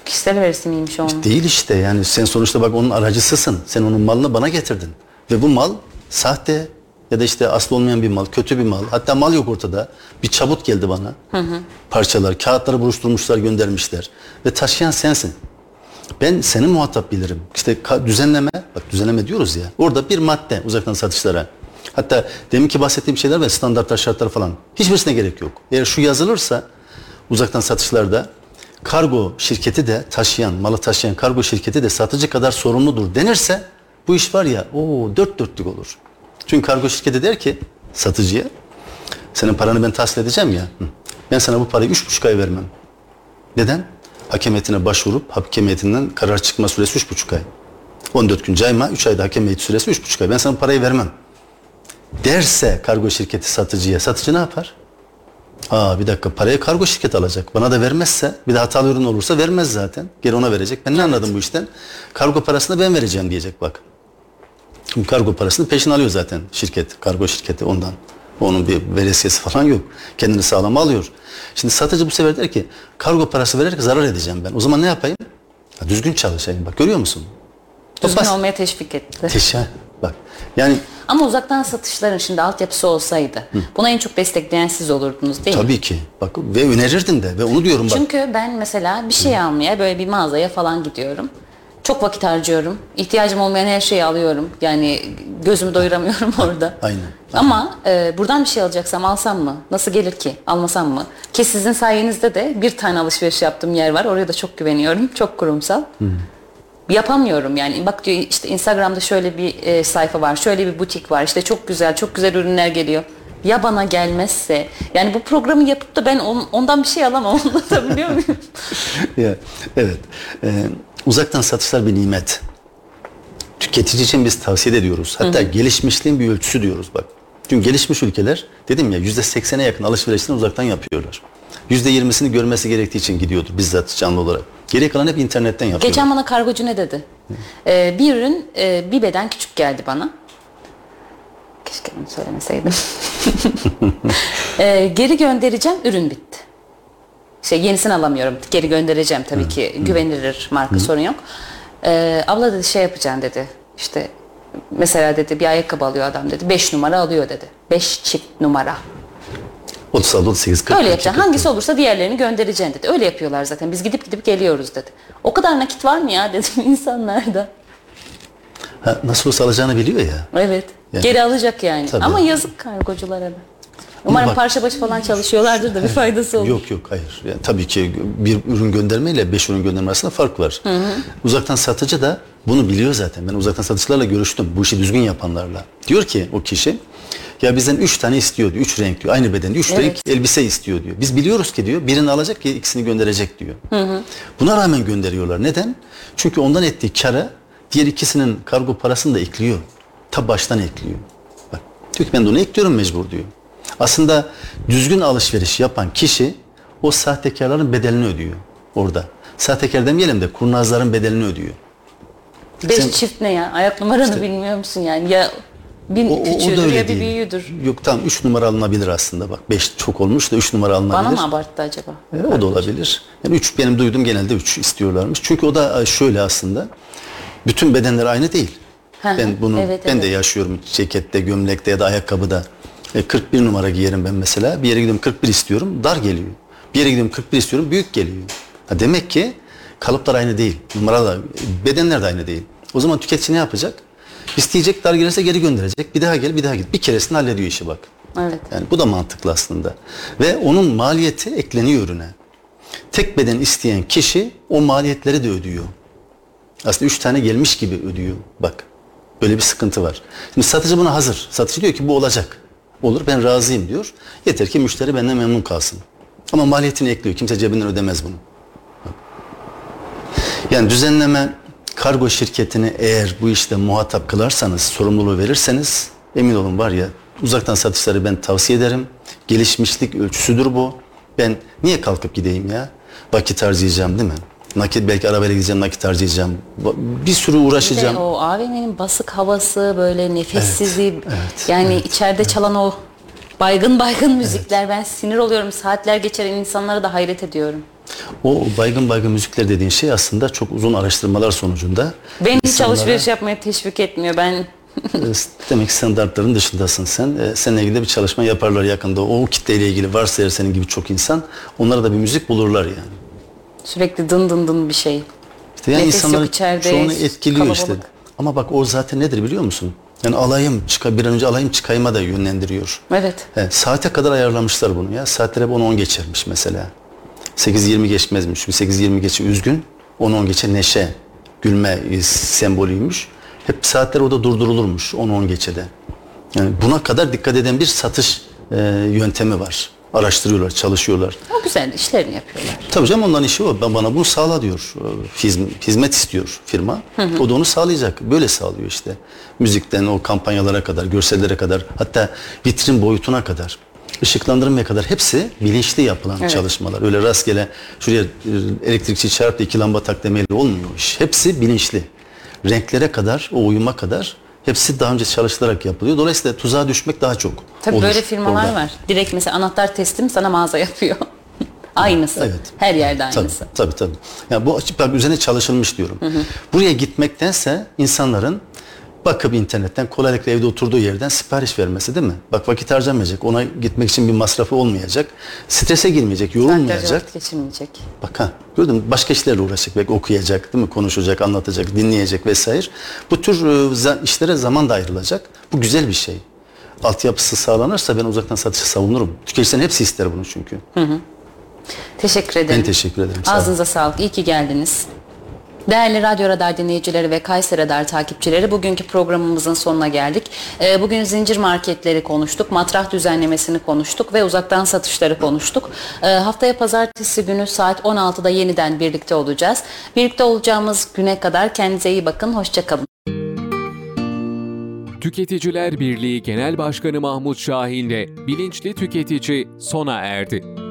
B: Kişisel verisi miymiş onun?
C: Değil işte yani sen sonuçta bak onun aracısısın. Sen onun malını bana getirdin. Ve bu mal sahte ya da işte aslı olmayan bir mal, kötü bir mal. Hatta mal yok ortada. Bir çabut geldi bana.
B: Hı hı.
C: Parçalar, kağıtları buruşturmuşlar, göndermişler. Ve taşıyan sensin. Ben seni muhatap bilirim. İşte düzenleme, bak düzenleme diyoruz ya. Orada bir madde uzaktan satışlara. Hatta deminki bahsettiğim şeyler ve standartlar, şartlar falan. Hiçbirisine gerek yok. Eğer şu yazılırsa uzaktan satışlarda kargo şirketi de taşıyan, malı taşıyan kargo şirketi de satıcı kadar sorumludur denirse bu iş var ya o dört dörtlük olur. Çünkü kargo şirketi der ki satıcıya senin paranı ben tahsil edeceğim ya. Ben sana bu parayı üç buçuk ay vermem. Neden? Hakem heyetine başvurup hakem heyetinden karar çıkma süresi üç buçuk ay. 14 gün cayma, 3 ayda hakem heyeti süresi üç buçuk ay. Ben sana bu parayı vermem. Derse kargo şirketi satıcıya, satıcı ne yapar? Aa bir dakika parayı kargo şirketi alacak. Bana da vermezse bir de hatalı ürün olursa vermez zaten. Geri ona verecek. Ben ne anladım bu işten? Kargo parasını ben vereceğim diyecek bak. Şimdi kargo parasını peşin alıyor zaten şirket, kargo şirketi ondan. Onun bir veresiyesi falan yok. Kendini sağlam alıyor. Şimdi satıcı bu sefer der ki kargo parası vererek zarar edeceğim ben. O zaman ne yapayım? Ya düzgün çalışayım. Bak görüyor musun?
B: Düzgün olmaya teşvik etti.
C: Teşekkür. Bak yani
B: Ama uzaktan satışların şimdi altyapısı olsaydı buna en çok destekleyen siz olurdunuz değil mi?
C: tabii ki. Bak ve önerirdin de ve onu diyorum bak.
B: Çünkü ben mesela bir şey almaya böyle bir mağazaya falan gidiyorum. Çok vakit harcıyorum. İhtiyacım olmayan her şeyi alıyorum. Yani gözümü doyuramıyorum orada.
C: Aynen.
B: Ama e, buradan bir şey alacaksam alsam mı? Nasıl gelir ki? Almasam mı? Ki sizin sayenizde de bir tane alışveriş yaptığım yer var. Oraya da çok güveniyorum. Çok kurumsal. Yapamıyorum yani. Bak diyor işte Instagram'da şöyle bir e, sayfa var. Şöyle bir butik var. İşte çok güzel, çok güzel ürünler geliyor. Ya bana gelmezse? Yani bu programı yapıp da ben on- ondan bir şey alamam. Anlatabiliyor muyum?
C: Ya, evet. Ee, uzaktan satışlar bir nimet. Tüketici için biz tavsiye ediyoruz. Hatta
B: Hı hı.
C: gelişmişliğin bir ölçüsü diyoruz bak. Çünkü gelişmiş ülkeler dedim ya yüzde seksene yakın alışverişini uzaktan yapıyorlar. Yüzde yirmisini görmesi gerektiği için gidiyordur bizzat canlı olarak. Geri kalan hep internetten yapıyorlar.
B: Geçen bana kargocu ne dedi? Ee, bir ürün e, bir beden küçük geldi bana. Keşke bunu söylemeseydim. Ee, geri göndereceğim ürün bitti. Şey yenisini alamıyorum. Geri göndereceğim tabii ki. Güvenilir marka sorun yok. Ee, abla dedi şey yapacaksın dedi. İşte mesela dedi bir ayakkabı alıyor adam dedi. 5 numara alıyor dedi. 5 çift numara.
C: 36, 38, 40.
B: Öyle yapacaksın. Hangisi olursa diğerlerini göndereceksin dedi. Öyle yapıyorlar zaten. Biz gidip gidip geliyoruz dedi. O kadar nakit var mı ya dedim insanlarda.
C: Ha, nasıl olsa alacağını biliyor ya.
B: Evet.
C: Yani-
B: Geri alacak yani.
C: Tabii.
B: Ama yazık kargoculara da. Umarım
C: bak-
B: parça başı falan çalışıyorlardır da bir faydası olur.
C: Yok yok hayır. Yani tabii ki bir ürün gönderme ile beş ürün gönderme arasında fark var.
B: Hı hı.
C: Uzaktan satıcı da bunu biliyor zaten. Ben uzaktan satıcılarla görüştüm. Bu işi düzgün yapanlarla. Diyor ki o kişi ya bizden üç tane istiyor diyor. Üç renk diyor. Aynı bedende üç
B: Evet.
C: renk elbise istiyor diyor. Biz biliyoruz ki diyor birini alacak ki ikisini gönderecek diyor.
B: Hı hı.
C: Buna rağmen gönderiyorlar. Neden? Çünkü ondan ettiği kara diğer ikisinin kargo parasını da ekliyor. Ta baştan ekliyor. Bak, diyor ki ben de onu ekliyorum mecbur diyor. Aslında düzgün alışveriş yapan kişi o sahtekarların bedelini ödüyor orada. Sahtekar demeyelim de kurnazların bedelini ödüyor.
B: Beş
C: Sen-
B: çift ne ya? Ayak numaranı bilmiyor musun yani? Ya bir
C: O, o- o
B: küçüğüdür
C: öyle
B: ya bir büyüğüdür.
C: Yok tamam 3 numara alınabilir aslında bak 5 çok olmuş da 3 numara alınabilir.
B: Bana mı abarttı acaba?
C: E, o da olabilir. Yani 3 benim duyduğum genelde 3 istiyorlarmış. Çünkü o da e, şöyle aslında. Bütün bedenler aynı değil. Ben bunu
B: evet,
C: ben de
B: evet.
C: yaşıyorum cekette, gömlekte ya da ayakkabıda. E, 41 numara giyerim ben mesela. Bir yere gidiyorum 41 istiyorum, dar geliyor. Bir yere gidiyorum 41 istiyorum, büyük geliyor. Ha, demek ki kalıplar aynı değil. Numaralar, bedenler de aynı değil. O zaman tüketici ne yapacak? İsteyecek, dar gelirse geri gönderecek. Bir daha gel, bir daha git. Bir keresinde hallediyor işi bak.
B: Evet.
C: Yani bu da mantıklı aslında. Ve onun maliyeti ekleniyor ürüne. Tek beden isteyen kişi o maliyetleri de ödüyor. Aslında üç tane gelmiş gibi ödüyor. Bak böyle bir sıkıntı var. Şimdi satıcı buna hazır. Satıcı diyor ki bu olacak. Olur ben razıyım diyor. Yeter ki müşteri benden memnun kalsın. Ama maliyetini ekliyor. Kimse cebinden ödemez bunu. Yani düzenleme kargo şirketini eğer bu işte muhatap kılarsanız, sorumluluğu verirseniz emin olun var ya uzaktan satışları ben tavsiye ederim. Gelişmişlik ölçüsüdür bu. Ben niye kalkıp gideyim ya? Vakit harcayacağım değil mi? Nakit belki arabayla gideceğim nakit harcayacağım. Bir sürü
B: Bir de
C: uğraşacağım.
B: o AVM'nin basık havası böyle nefessizliği
C: evet,
B: yani içeride çalan o baygın baygın müzikler ben sinir oluyorum saatler geçer insanlara da hayret ediyorum.
C: O baygın baygın müzikler dediğin şey aslında çok uzun araştırmalar sonucunda.
B: Beni hiç alışveriş yapmaya teşvik etmiyor ben
C: E, Demek ki standartların dışındasın sen. E, seninle ilgili de bir çalışma yaparlar yakında. O kitleyle ilgili varsa eğer senin gibi çok insan onlara da bir müzik bulurlar yani.
B: Sürekli dın dın dın bir şey.
C: İşte yani
B: Nefes yok içeride,
C: çoğunu etkiliyor işte.
B: kalabalık.
C: Ama bak o zaten nedir biliyor musun? Yani alayım, çıka, bir an önce alayım çıkayıma da yönlendiriyor.
B: Evet.
C: He, saate kadar ayarlamışlar bunu ya. Saatler hep 10-10 geçermiş mesela. 8-20 geçmezmiş. Çünkü 8-20 geçe üzgün, 10-10 geçe neşe, gülme sembolüymüş. Hep saatler orada durdurulurmuş 10-10 geçede. Yani buna kadar dikkat eden bir satış e, yöntemi var. Araştırıyorlar, çalışıyorlar.
B: O güzel işlerini yapıyorlar.
C: Tabii canım onların işi o. Ben bana bunu sağla diyor. Hizm- Hizmet istiyor firma.
B: Hı hı.
C: O da onu sağlayacak. Böyle sağlıyor işte. Müzikten o kampanyalara kadar, görsellere kadar, hatta vitrin boyutuna kadar, ışıklandırmaya kadar hepsi bilinçli yapılan
B: Evet.
C: çalışmalar. Öyle rastgele şuraya e, elektrikçi çarp da iki lamba tak demeyle olmuyor iş. Hepsi bilinçli. Renklere kadar, o uyuma kadar hepsi daha önce çalışılarak yapılıyor. Dolayısıyla tuzağa düşmek daha çok
B: Tabii
C: olur
B: böyle firmalar
C: orada.
B: var. Direkt mesela anahtar teslim sana mağaza yapıyor. aynısı.
C: Evet.
B: Her yerde
C: Tabii,
B: aynısı.
C: tabii tabii. Yani bu açık üzerine çalışılmış diyorum.
B: Hı hı.
C: Buraya gitmektense insanların bakıp internetten kolaylıkla evde oturduğu yerden sipariş vermesi değil mi? Bak vakit harcamayacak. Ona gitmek için bir masrafı olmayacak. Strese girmeyecek, yorulmayacak.
B: vakit geçirmeyecek.
C: Bak ha gördün mü? Başka işlerle uğraşacak. Belki okuyacak, değil mi? Konuşacak, anlatacak, dinleyecek vesaire. Bu tür e, işlere zaman da ayrılacak. Bu güzel bir şey. Altyapısı sağlanırsa ben uzaktan satışı savunurum. Tüketicilerin hepsi ister bunu çünkü.
B: Hı hı. Teşekkür ederim.
C: Ben teşekkür ederim. Sağ.
B: Ağzınıza sağlık. İyi ki geldiniz. Değerli Radyo Radar dinleyicileri ve Kayseri Radar takipçileri bugünkü programımızın sonuna geldik. Ee, Bugün zincir marketleri konuştuk, matrah düzenlemesini konuştuk ve uzaktan satışları konuştuk. Ee, Haftaya pazartesi günü saat 16'da yeniden birlikte olacağız. Birlikte olacağımız güne kadar kendinize iyi bakın, hoşçakalın.
A: Tüketiciler Birliği Genel Başkanı Mahmut Şahin'le Bilinçli Tüketici sona erdi.